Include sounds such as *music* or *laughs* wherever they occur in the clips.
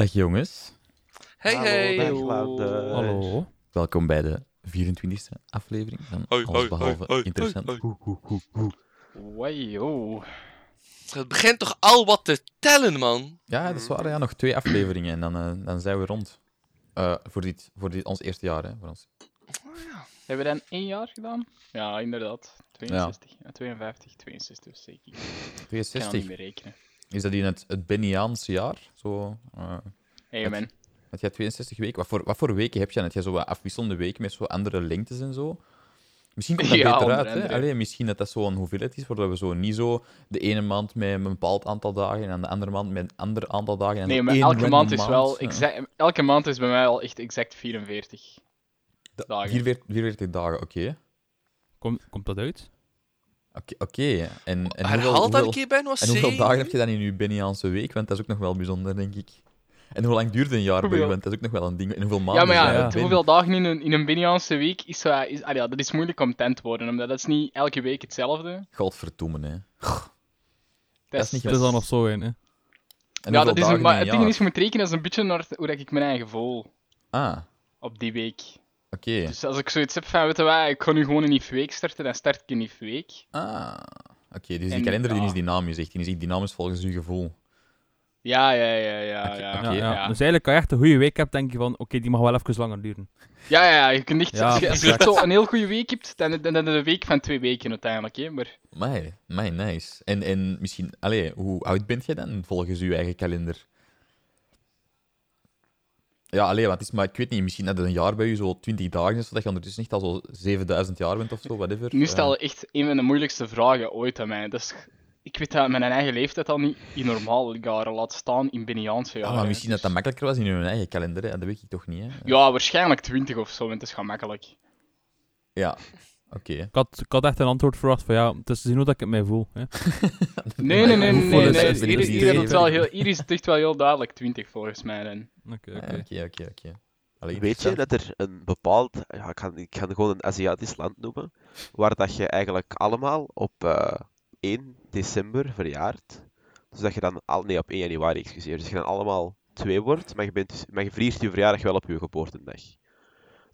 Dag jongens, Hey, Hallo, hey. dag, Hallo. Welkom bij de 24e aflevering van Hoi, Alles Behalve hoi, hoi, Interessant. hoi, Hoe, hoe, hoe, hoe. Wajo. Het begint toch al wat te tellen, man? Ja, dat is waar. Ja, nog twee afleveringen en dan, eh, dan zijn we rond. Eh, voor dit, voor dit, ons eerste jaar, hè. Voor ons. Hebben we dan één jaar gedaan? Ja, inderdaad. 62, ja. 52, 62 zeker. Ik kan 62. niet meer rekenen. Is dat in het, het Benniaanse jaar? Zo, eh, Hey Het- man. had jij 62 weken? Wat voor, wat voor weken heb je? Heb jij zo wat afwisselende weken met zo andere lengtes en zo? Misschien komt dat Ja, beter uit. Hè? Allee, misschien dat dat zo'n hoeveelheid is, waardoor we zo niet zo de ene maand met een bepaald aantal dagen en de andere maand met een ander aantal dagen. En Nee, maar elke maand is wel exact. Elke maand is bij mij al echt exact 44. Da- dagen. 44, 44 dagen, oké. Komt, komt dat uit? Oké, oké. En, en, Herhaal hoeveel, dat een keer bij nog en hoeveel dagen heb je dan in je Benniaanse week? Want dat is ook nog wel bijzonder, denk ik. En hoe lang duurt een jaar bij dat is ook nog wel een ding. En hoeveel Ja, maanden maar ja, er ja. hoeveel dagen in een, in een Biniaanse week is, zo- is ah, ja, dat is moeilijk om tent te worden, omdat dat is niet elke week hetzelfde. Godverdoemen, hè. Dat, is niet Het is dan nog zo in, hè. En Ja, dat is een, maar het ding is, je moet rekenen, dat is een beetje naar hoe dat ik mijn eigen voel Ah, op die week. Oké. Dus als ik zoiets heb van, weet je wat, ik ga nu gewoon een nieuwe week starten, dan start ik een nieuwe week. Ah, oké. dus die En, kalender die ja. is dynamisch, echt. Die is echt dynamisch volgens uw gevoel. Ja, ja, ja, ja, Oké, ja. oké. Ja, ja. ja. Dus eigenlijk, als je echt een goede week hebt, denk je van, oké, die mag wel even langer duren. Ja, ja, ja, je kunt echt, Ja, als je, je echt zo een heel goede week hebt, dan, dan, dan heb je een week van twee weken uiteindelijk. Hè? Maar Mij, mij, nice. En, en misschien, allee, hoe oud bent je dan volgens uw eigen kalender? Ja, allee, want het is maar, ik weet niet, misschien dat het een jaar bij u zo 20 dagen is, zodat je ondertussen niet al zo 7000 jaar bent of zo, whatever. nu Eh, stel je echt een van de moeilijkste vragen ooit aan mij. Dus, ik weet dat mijn eigen leeftijd al niet in normale jaren laat staan in Beniaanse ja, jaren. maar misschien dat dus- dat makkelijker was in uw eigen kalender, hè? dat weet ik toch niet, hè? Ja, waarschijnlijk 20 of zo, want het is gemakkelijk. Ja, oké. Ik had, ik had echt een antwoord verwacht van, ja, het is te zien hoe dat ik het mij voel. Hè. Nee, nee, nee, *laughs* nee. nee, dat? Hier, is het wel heel, hier is het echt wel heel duidelijk 20 volgens mij. Dan. Oké, Ja, oké. Oké, oké, oké. Allee, Weet je dat er een bepaald, ja, ik, ga, ik ga het gewoon een Aziatisch land noemen, waar dat je eigenlijk allemaal op eh 1 december verjaart. Dus dat je dan al, nee, op 1 januari, excuseer. Dus je dan allemaal twee wordt, maar je, bent, maar je viert je verjaardag wel op je geboortedag.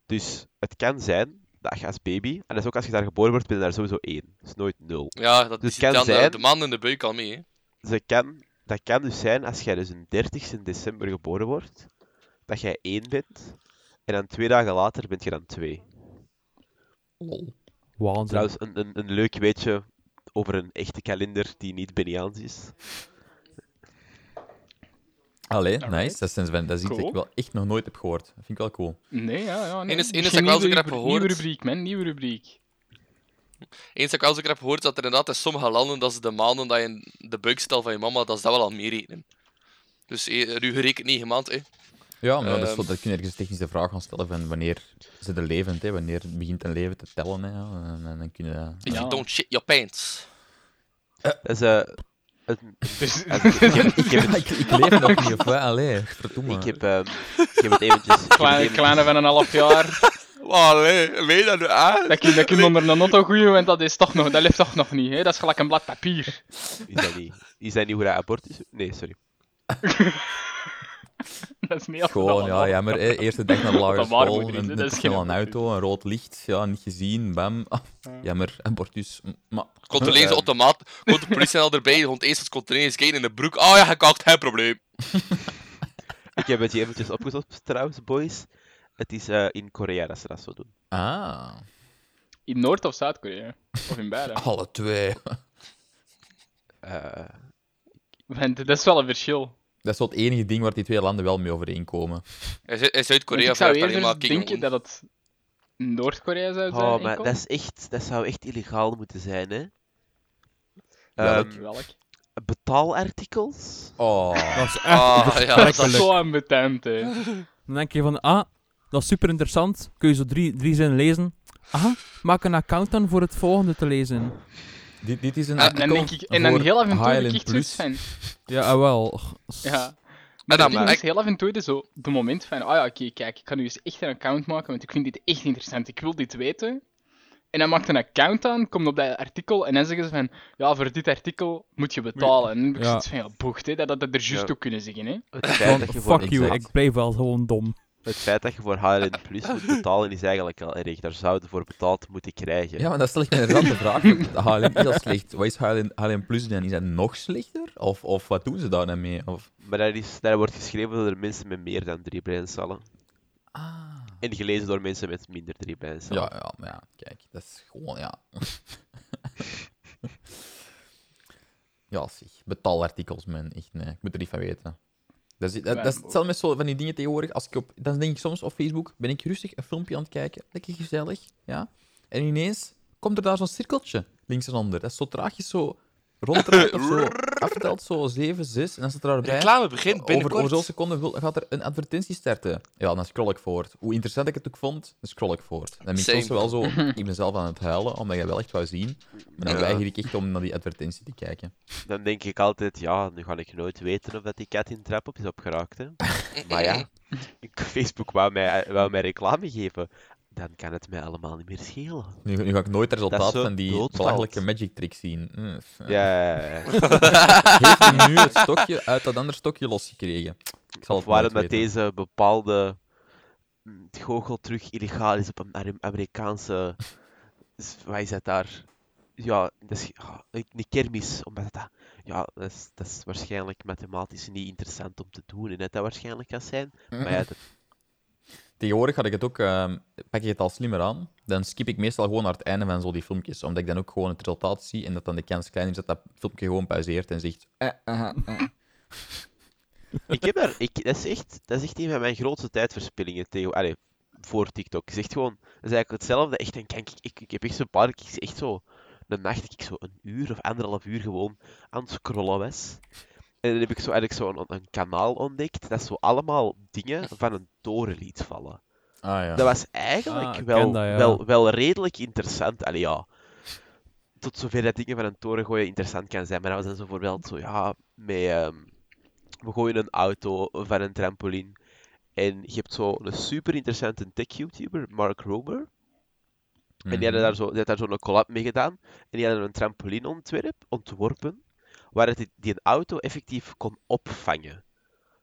Dus het kan zijn dat je als baby, en dat is ook als je daar geboren wordt, ben je daar sowieso 1. Dat is nooit 0. Ja, dat Dus is kan dan de, zijn- de man in de buik al mee. Hè. Ze kan, dat kan dus zijn als jij dus een 30ste december geboren wordt, dat jij 1 bent, en dan twee dagen later bent je dan 2. Lol. Waanzin. Trouwens, een, een, een leuk weetje over een echte kalender die niet Beniaans is. Allee, Alright. nice. Dat is, dat is iets dat ik wel echt nog nooit heb gehoord. Dat vind ik wel cool. Nee, ja, ja. Nee. Eén is- één is dat ik wel nieuwe zo heb gehoord. Nieuwe rubriek, man. Nieuwe rubriek. Eens dat ik eens ook heb gehoord dat er inderdaad in sommige landen, dat ze de maanden dat je in de buik stelt van je mama, dat ze dat wel al meerekenen. Dus eh, nu gerekend 9 maanden, hè. Ja, maar dat, is Ehm. zo, dat kun je ergens een technische vraag gaan stellen van wanneer ze er levend, hè, wanneer begint een leven te tellen. Hè, en, en dan kun je dat... If Ja. you don't shit your pants. Dat is eh, een- Dus, *laughs* ik, ik, *laughs* het, ik, ik leef nog niet, of wat? Allee, verdomme. ik, heb, ehm, ik heb het eventjes... ik het kleine, eventjes- kleine van een half jaar. *laughs* Allee, weet je dat nu aan? Dat kun, dat kun je onder een auto gooien, want dat, is toch nog, dat leeft toch nog niet. Hè? Dat is gelijk een blad papier. Is dat niet, is dat niet hoe dat abortus... Nee, sorry. *laughs* Dat is niet Gewoon, ja, jammer. Hè. Eerste dag naar *laughs* de lagere school, is een abortus. auto, een rood licht, ja, niet gezien, bam. Ah, jammer, abortus. Maar, Controleer ze automaat, komt de politie al erbij, gewoon eerst eens controleren, kijken in de broek. Oh ja, gekakt, geen probleem. Ik heb het hier eventjes opgezocht trouwens, boys. Het is eh, in Korea dat ze dat zo doen. ah, In Noord- of Zuid-Korea? Of in beide? *laughs* alle twee. *laughs* Eh, Want dat is wel een verschil. Dat is wel het enige ding waar die twee landen wel mee overeenkomen. Want Zuid-Korea ik zou vraagt alleen eerder maar denken kijken. dat het Noord-Korea zou zijn. oh, maar dat, is echt, dat zou echt illegaal moeten zijn, hè? Welk? Ehm, Welk? betaalartikels? Oh, Dat is echt Ah, ja, dat is. Zo ambetant, hè. Dan denk je van, ah, dat is super interessant. Kun je zo drie, drie zinnen lezen. Aha, maak een account dan voor het volgende te lezen. dit, dit is een En dan artikel denk ik, en dan heel af en toe ik echt zoiets van... Ja, ah, wel. Ja. Maar dan is heel af en toe zo de moment van, ah ja, oké, kijk, ik kan nu eens echt een account maken, want ik vind dit echt interessant. Ik wil dit weten. En hij maakt een account aan, komt op dat artikel en dan zeggen ze van ja, voor dit artikel moet je betalen. En dan heb ik Ja. zoiets van ja, bocht, hè, dat dat er juist Ja. ook kunnen zeggen. Hè. Het feit dat je voor, Fuck you, ik blijf wel gewoon dom. Het feit dat je voor HLN Plus moet betalen is eigenlijk al erg. Daar zouden voor betaald moeten krijgen. Ja, maar dat stel ik me inderdaad de vraag. HLN is al slecht. Wat is HLN, HLN Plus dan? Is dat nog slechter? Of, of wat doen ze daar dan mee? Of... Maar daar, is, daar wordt geschreven door mensen met meer dan drie breincellen. Ah. En gelezen door mensen met minder drie breincellen. Ja, ja, maar ja, kijk, dat is gewoon, ja. *laughs* ja, zeg, betaalartikels, man. Echt, nee, ik moet er niet van weten. Dat is, dat, dat is hetzelfde met zo van die dingen tegenwoordig. Als ik op, dan denk ik soms op Facebook, ben ik rustig een filmpje aan het kijken, lekker gezellig, ja. En ineens komt er daar zo'n cirkeltje links en onder. Dat is zo traagjes zo ronddraait of zo *laughs* aftelt, zo 7, 6, en dan staat er daarbij... Reclame begint binnenkort. over zoveel seconden wil- gaat er een advertentie starten. Ja, dan scroll ik voort. Hoe interessant ik het ook vond, dan scroll ik voort. Dan ben ik soms wel zo... *laughs* Ik ben zelf aan het huilen, omdat je wel echt wou zien. Maar dan Ja. weiger ik echt om naar die advertentie te kijken. Dan denk ik altijd, ja, nu ga ik nooit weten of dat die cat in trap op is opgeraakt. Hè. *laughs* Maar ja, *laughs* ik- Facebook wou mij, wou mij reclame geven. Dan kan het mij allemaal niet meer schelen. Nu, nu ga ik nooit het resultaat van die belachelijke magic trick zien. Mm, Ja, ja, ja. *laughs* Heeft hij nu het stokje uit dat andere stokje losgekregen? Ik zal Of het waarom dat weten. deze bepaalde mm, goochel terug illegaal is op een Amer- Amerikaanse... Wat is dat daar? Ja, dat is, ah, een kermis. Omdat dat, ja, dat is, dat is waarschijnlijk mathematisch niet interessant om te doen. En dat dat waarschijnlijk kan zijn. Maar ja, *laughs* dat, Tegenwoordig had ik het ook, ehm, pak ik het al slimmer aan. Dan skip ik meestal gewoon naar het einde van zo die filmpjes. Omdat ik dan ook gewoon het resultaat zie en dat dan de kans klein is dat dat filmpje gewoon pauzeert en zegt. Eh, aha, eh. *laughs* ik heb daar... Ik, dat, is echt, dat is echt een van mijn grootste tijdverspillingen tegen... Voor TikTok. Het is echt gewoon... Dat is eigenlijk hetzelfde. Echt, dan kan ik, ik, heb echt zo'n paar keer echt zo... Een nacht ik zo een uur of anderhalf uur gewoon aan het scrollen was. En dan heb ik zo eigenlijk zo een, een kanaal ontdekt dat zo allemaal dingen van een toren liet vallen. Ah ja. Dat was eigenlijk Ah, wel, ken dat, ja. wel, wel redelijk interessant. Allee, ja. Tot zover dat dingen van een toren gooien interessant kan zijn. Maar dat was dan zo bijvoorbeeld zo, ja, met... ehm, we gooien een auto van een trampoline. En je hebt zo een super interessante tech-YouTuber, Mark Rober. En die hadden daar zo, die had daar zo'n collab mee gedaan. En die hadden een trampoline ontwerp, ontworpen, waar het die, een auto effectief kon opvangen.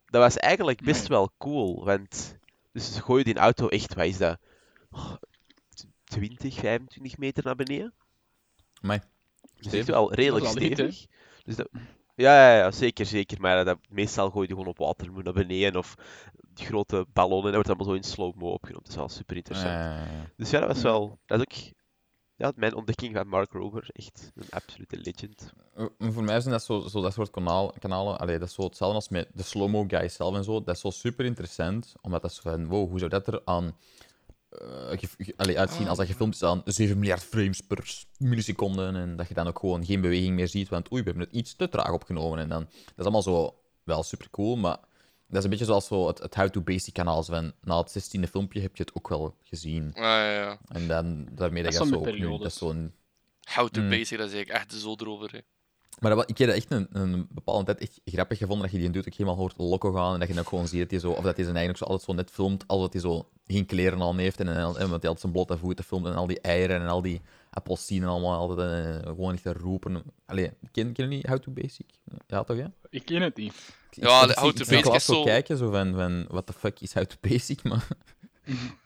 Dat was eigenlijk best wel cool, want dus ze gooien die auto echt, wat is dat, Oh, 20, 25 meter naar beneden. Amai. Dus echt Stevig. wel redelijk Dat is al niet, hè? stevig. Dus dat, ja, ja, ja, zeker, zeker. Maar dat, meestal gooi je gewoon op water naar beneden of die grote ballonnen. Dat wordt allemaal zo in slow-mo opgenomen. Dat is wel super interessant. Eh, Dus ja, dat was wel. Dat is ook ja, mijn ontdekking van Mark Rober. Echt een absolute legend. Eh, Voor mij zijn dat zo, zo dat soort kanaal, kanalen. Allee, dat is zo hetzelfde als met de slow-mo guys zelf en zo. Dat is zo super interessant, omdat dat zo van, wow, hoe zou dat er aan allee, uitzien als dat gefilmd is aan 7 miljard frames per milliseconde en dat je dan ook gewoon geen beweging meer ziet, want oei, we hebben het iets te traag opgenomen. En dan, dat is allemaal zo wel super cool, maar dat is een beetje zoals zo het, het How to Basic kanaal. Van, na het 16e filmpje heb je het ook wel gezien. Ah, ja, ja. En dan daarmee dat, Dat je zo opnieuw- dat is zo'n How to Mm. basic, dat is ik echt zo erover. Hè. Maar dat, ik heb dat echt een, een bepaalde tijd echt grappig gevonden, dat je die doet ook helemaal hoort loco gaan en dat je dan ook gewoon ziet dat hij zo, of dat hij zijn eigen ook zo altijd zo net filmt, als dat hij zo geen kleren aan heeft en, en, en want hij altijd zijn blote voeten filmt en al die eieren en al die appelsinen allemaal altijd eh, gewoon echt te roepen. Allee, ken, ken je niet How to Basic? Ja, toch, hè? Ik ken het niet. Ja, de How ik to Basic is zo- kijken, zo van, van, what the fuck is How to Basic, *laughs* maar...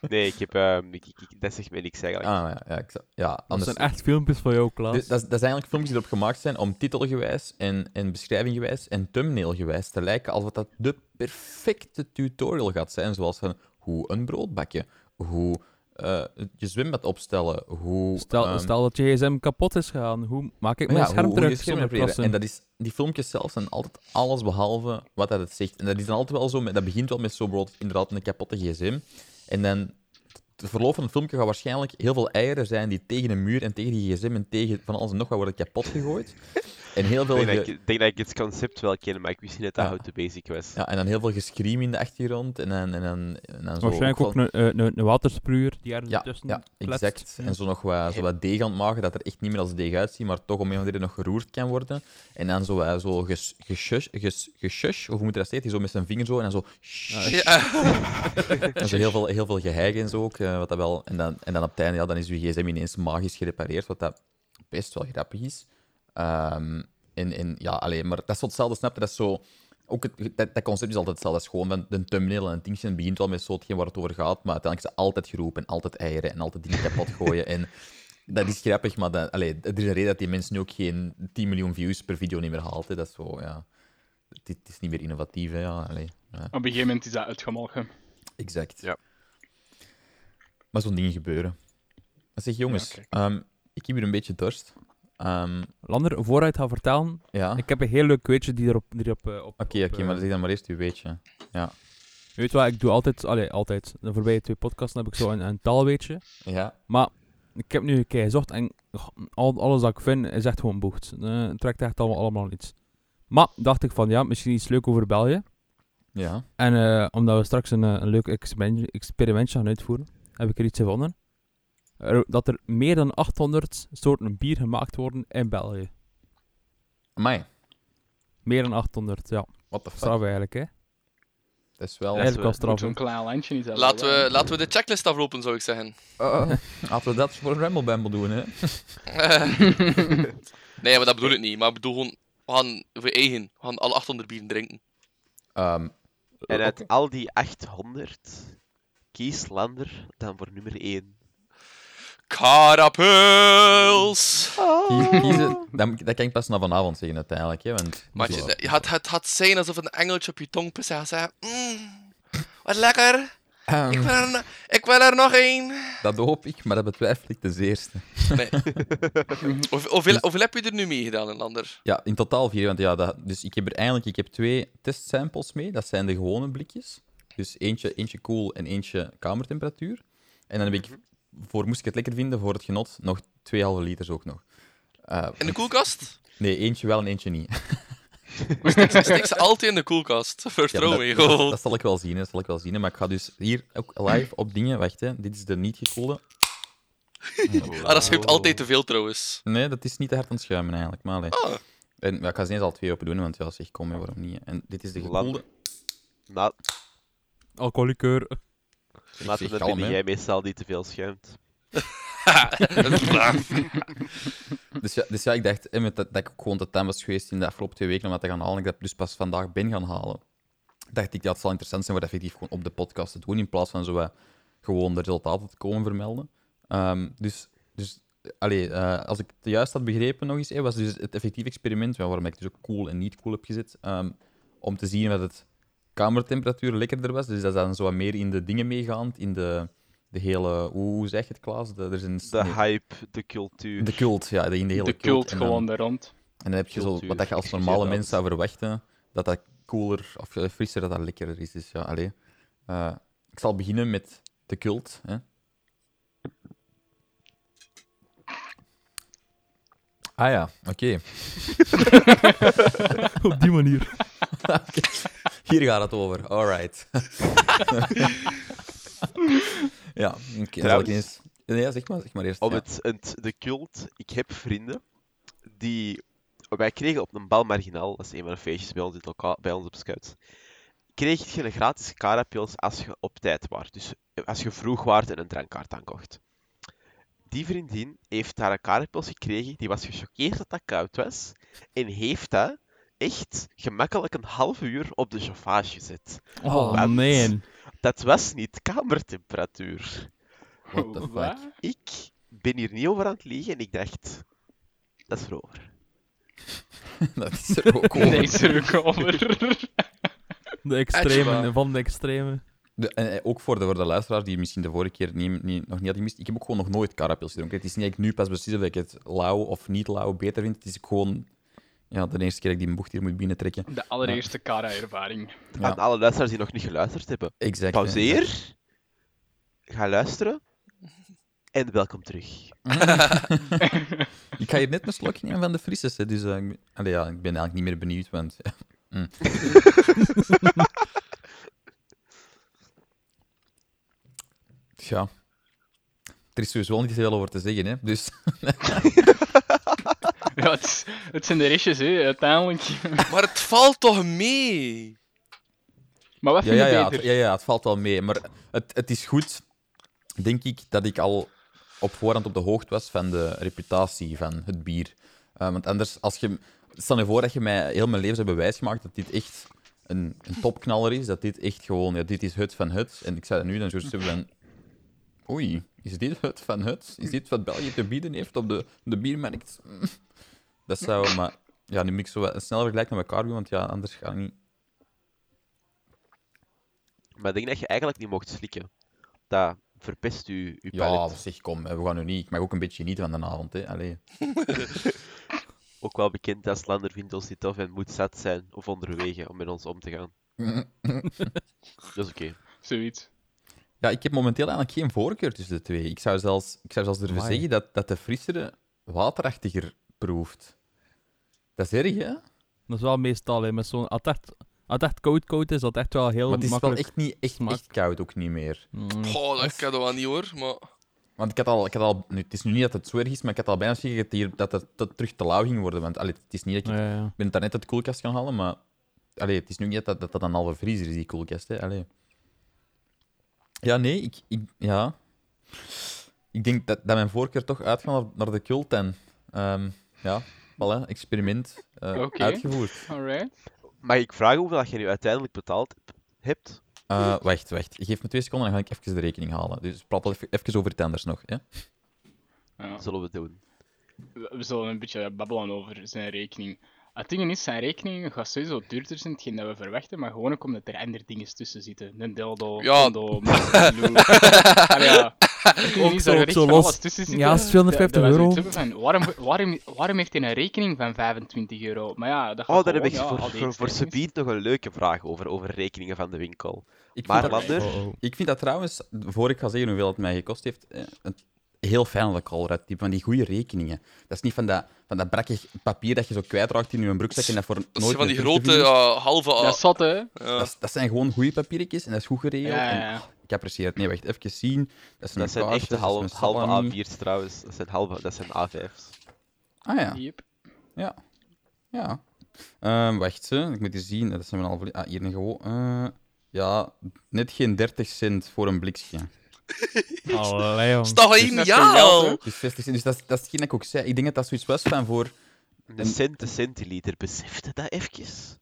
Nee, ik heb. ehm, ik, ik, ik- dat zegt mij niks eigenlijk. Ah, ja, ja, ik, zou- ja Dat zijn echt filmpjes van jou, Klaas. Dit- dat, dat zijn eigenlijk filmpjes die erop gemaakt zijn om titelgewijs en, en beschrijvinggewijs en thumbnailgewijs te lijken alsof dat de perfecte tutorial gaat zijn. Zoals van hoe een brood bakken, hoe eh, je zwembad opstellen, hoe... Stel, ehm, stel dat je gsm kapot is gegaan, hoe maak ik mijn ja, scherm terug scherm. En dat is, die filmpjes zelf zijn altijd alles behalve wat dat het zegt. En dat is dan altijd wel zo, met, dat begint wel met zo bijvoorbeeld inderdaad een kapotte gsm. En dan, de verloop van het filmpje gaat waarschijnlijk heel veel eieren zijn die tegen een muur en tegen die gsm en tegen van alles en nog wat worden kapot gegooid. *laughs* En heel veel... Ik denk, dat ge- ik, ik denk dat ik het concept wel ken, maar ik wist niet dat dat Ja. How to Basic was. Ja, en dan heel veel gescream in de achtergrond. En dan, en dan, en dan zo Waarschijnlijk ook van- een, een, een, een watersproeier die ergens Ja, tussen ja kletst. exact. En zo nog wat, zo wat deeg aan het maken, dat er echt niet meer als deeg uitziet, maar toch om een of andere reden nog geroerd kan worden. En dan zo, eh, zo ges, geshush, ges, geshush, of hoe moet je dat zeggen? Die zo met zijn vinger zo, en dan zo... Ja. *laughs* En zo heel veel, heel veel geheig en zo ook. eh, wat dat wel, en, dan, en dan op het einde, ja, dan is je gsm ineens magisch gerepareerd, wat dat best wel grappig is. Ehm, en, en ja, alleen, maar dat is zo hetzelfde, snap je? Dat is zo... Ook het, dat, dat concept is altijd hetzelfde. Dat is gewoon van de thumbnail en een dingetje. Het begint wel met zo hetgeen waar het over gaat, maar uiteindelijk is het altijd geroepen en altijd eieren en altijd dingen kapot gooien. En dat is grappig, maar dat, allee, er is een reden dat die mensen nu ook geen 10 miljoen views per video niet meer haalt. Hè. Dat is zo, ja... Het, het is niet meer innovatief, hè. Ja, allee, ja. Op een gegeven moment is dat uitgemolken. Exact. Ja. Maar zo'n dingen gebeuren. Dan zeg jongens, Ja, ehm, ik heb hier een beetje dorst. Ehm, Lander, vooruit gaan vertellen, ja, oké, ik heb een heel leuk weetje die erop... Eh, op, oké, op, eh, maar zeg dan maar eerst uw weetje. Je weet wat, ik doe altijd, allee, altijd, de voorbije twee podcasts heb ik zo een, een taalweetje. Ja, Maar ik heb nu een keer gezocht en al, alles dat ik vind is echt gewoon bocht. Eh, het trekt echt allemaal, allemaal niets. Maar dacht ik van ja, misschien iets leuk over België. ja. En eh, omdat we straks een, eh, een leuk experiment- experimentje gaan uitvoeren, heb ik er iets gevonden. Er- dat er meer dan 800 soorten bier gemaakt worden in België. Amai, Meer dan 800, ja. what the fuck. Straf eigenlijk, hè. Dat is wel... Eigenlijk wel straf. Zo'n klein lijntje niet hebben. Laten we, laten we de checklist aflopen, zou ik zeggen. Uh, laten we dat voor een Ramble Bamble doen, hè. *laughs* nee, maar dat bedoel ik niet. Maar ik bedoel gewoon, we gaan voor eigen. We gaan alle 800 bieren drinken. Ehm, En uit al die 800, kies Lander dan voor nummer 1. Carapuls! Kiezen, dat, dat kan ik pas na vanavond zeggen, uiteindelijk, hè. Want, het, het, het had zijn alsof een engeltje op je tong pist en zei: mm, Wat lekker! Ehm, Ik wil er, no- ik wil er nog één! dat hoop ik, maar dat betwijfel ik ten zeerste. Nee. *laughs* Hoeveel, hoeveel, hoeveel heb je er nu mee gedaan, een ander? Ja, in totaal vier. Want ja, dat, dus ik heb er eigenlijk ik heb twee testsamples mee. Dat zijn de gewone blikjes. Dus eentje, eentje koel en eentje kamertemperatuur. En dan heb ik, voor moest ik het lekker vinden, voor het genot, nog 2,5 liters ook nog. Eh, In de koelkast? Nee, eentje wel en eentje niet. *laughs* Stik, stik ze altijd in de koelkast. Vertrouw Ja, me, dat, dat, zal ik wel zien, dat zal ik wel zien. Maar ik ga dus hier ook live op dingen... Wacht, hè. dit is de niet gekoelde. *laughs* Ah, dat schuimt altijd te veel trouwens. Nee, dat is niet te hard aan het schuimen eigenlijk. Maar. Ah, En, ik ga ze eens al twee open doen, want ja, zeg, kom, hè, waarom niet? hè. En dit is de gekoelde. Na, Alcoholikeur. Laten zeg we kalm, binnen hè. jij meestal niet te veel schuimt. *laughs* *laughs* Dus ja, dus ja, ik dacht hè, met dat, dat ik ook gewoon te time was geweest in de afgelopen twee weken om dat te gaan halen, ik dat dus pas vandaag ben gaan halen. Dacht ik, dat het zal interessant zijn om dat effectief gewoon op de podcast te doen, in plaats van zo gewoon de resultaten te komen vermelden. Ehm, dus, dus allee, eh, als ik het juist had begrepen nog eens, hè, was dus het effectief experiment, waarom ik dus ook cool en niet cool heb gezet, ehm, om te zien wat het kamertemperatuur lekkerder was. Dus dat is dan zo wat meer in de dingen meegaand, in de, de hele, hoe zeg je het, Klaas? De, er is een, De nee, hype, de cultuur. de cult, ja, de, in de hele De cult en dan- gewoon er rond. en dan heb je zo, wat dat je als normale mens zou verwachten, dat dat cooler of eh, frisser, dat dat lekkerder is. Dus ja, allee. Eh, ik zal beginnen met de cult. Hè. Ah ja, oké. *laughs* *laughs* Op die manier. *laughs* Hier gaat het over. Alright. *laughs* ja, oké. eens... Nee, zeg maar, zeg maar eerst. Om ja. het, het, de cult, ik heb vrienden die. Wij kregen op een bal marginaal, dat is een van de feestjes bij ons, in lokaal, bij ons op Scouts. Kreeg je een gratis carapils als je op tijd was. Dus als je vroeg waart en een drankkaart aankocht. Die vriendin heeft daar een carapils gekregen, die was gechoqueerd dat dat koud was. En heeft dat echt gemakkelijk een half uur op de chauffage gezet. Oh, man. Dat was niet kamertemperatuur. What the fuck? Wat? Ik ben hier niet over aan het liegen en ik dacht, dat is erover. *laughs* dat is er ook *laughs* over. Nee, is er ook over. De extreme, van de extreme. De, en ook voor de, voor de luisteraars die misschien de vorige keer niet, niet, nog niet hadden gemist. Ik heb ook gewoon nog nooit carapils gedronken. Het is niet dat ik nu pas beslis of ik het lauw of niet lauw beter vind. Het is gewoon ja, de eerste keer dat ik die bocht hier moet binnentrekken. De allereerste Kara-ervaring. Ja. Aan alle luisteraars die nog niet geluisterd hebben, Exact. pauzeer, ga luisteren En welkom terug. *laughs* Ik ga hier net een slokje nemen van de frisses, hè, dus eh, ik ben- allee, ja, ik ben eigenlijk niet meer benieuwd, want... Ja. *laughs* Mm. *laughs* Tja. Er is sowieso niet veel over te zeggen, hè. Dus *laughs* Ja, het, is- het zijn de restjes, hè, uiteindelijk. *laughs* Maar het valt toch mee? Maar wat ja, vind ja, je ja, beter? het, ja, ja, het valt wel mee. Maar het, het is goed, denk ik, dat ik al op voorhand op de hoogte was van de reputatie van het bier. Eh, want anders, als je... Stel je voor dat je mij heel mijn leven hebt bewijs gemaakt dat dit echt een, een topknaller is, dat dit echt gewoon... Ja, dit is het van het. En ik zou dat nu dan zo hebben van... Oei, is dit het van het? Is dit wat België te bieden heeft op de, de biermarkt? Mm. Dat zou... Maar ja, nu moet ik zo wat snel vergelijken met elkaar doen, want ja, anders ga ik niet... Maar ik denk dat je eigenlijk niet mocht slikken. Dat verpest u, uw Ja, palet. zeg, kom, hè, we gaan nu niet. Ik mag ook een beetje genieten van de avond, hè. Allee. *laughs* Ook wel bekend als Lander vindt ons niet tof en moet zat zijn of onderwegen om met ons om te gaan. *laughs* Dat is oké. Zoiets. Ja, ik heb momenteel eigenlijk geen voorkeur tussen de twee. Ik zou zelfs, ik zou zelfs durven Amai. zeggen dat, dat de frissere waterachtiger proeft. Dat is erg, hè? Dat is wel meestal, hè, met zo'n... Als het echt, als het echt koud koud is, dat het echt wel heel Maar het is wel echt niet echt, echt koud, ook niet meer. Mm. Goh, dat kan wel niet hoor. Maar Want ik had al, ik had al nu, het is nu niet dat het zo erg is, maar ik had al bijna gezegd dat, hier, dat het dat het terug te lauw ging worden. Want allee, het is niet dat ik, Ja, ja. ik ben daar net uit de koelkast gaan halen, maar allee, het is nu niet dat dat, dat een halve vriezer is, die koelkast. Hè? Allee. Ja, nee, ik, ik, ja. ik denk dat, dat mijn voorkeur toch uitgaat naar, naar de cult en ehm, ja, voilà, experiment eh, uitgevoerd. Alright. Mag ik vragen hoeveel dat je nu uiteindelijk betaald hebt? Eh, wacht, wacht. Geef me twee seconden, dan ga ik even de rekening halen. Dus praat wel even, even over het anders nog. Hè? Ja. Zullen we doen. We zullen een beetje babbelen over zijn rekening. Het ding is, zijn rekening gaat sowieso duurder zijn, hetgeen dat we verwachten, maar gewoon ook omdat er andere dingen tussen zitten. Een dildo, Ja. *laughs* Allee, ja. Ook is, zo- dat er zo los. Ja, is 250 dat, dat wij euro. Van, waarom, waarom, waarom heeft hij een rekening van 25 euro? Maar ja, dat gaat Oh, daar heb ik ja, voor, voor, voor. Subiet nog een leuke vraag over, over rekeningen van de winkel. Ik Maar vind dat- Lander, Oh, oh. Ik vind dat trouwens, voor ik ga zeggen hoeveel het mij gekost heeft, eh, het heel fijn dat ik al red type van die goede rekeningen. Dat is niet van dat, van dat brakke papier dat je zo kwijtraakt in je broekzak en dat voor dat nooit zijn van die grote eh, halve... Dat is zat, hè? ja. dat, dat zijn gewoon goede papiertjes en dat is goed geregeld. Ja, en, ja, ja. oh, ik apprecieer het. Nee, wacht, even zien. Dat zijn, dat zijn dat is halve, halve salami. A4's trouwens. Dat zijn, halve, dat zijn A5's. Ah ja, Yep. ja. ja. Ehm, wacht, hè. ik moet eens zien. Dat zijn we al... Ah, hier een gewoon... eh, ja, net geen 30 cent voor een blikje. *laughs* Allee, jong. is toch net geniaal? geld, Dus 60 cent. Dus dat, is- dat is hetgeen dat ik ook zei. Ik denk dat dat zoiets was van voor... Een cent de centiliter, besefte dat eventjes?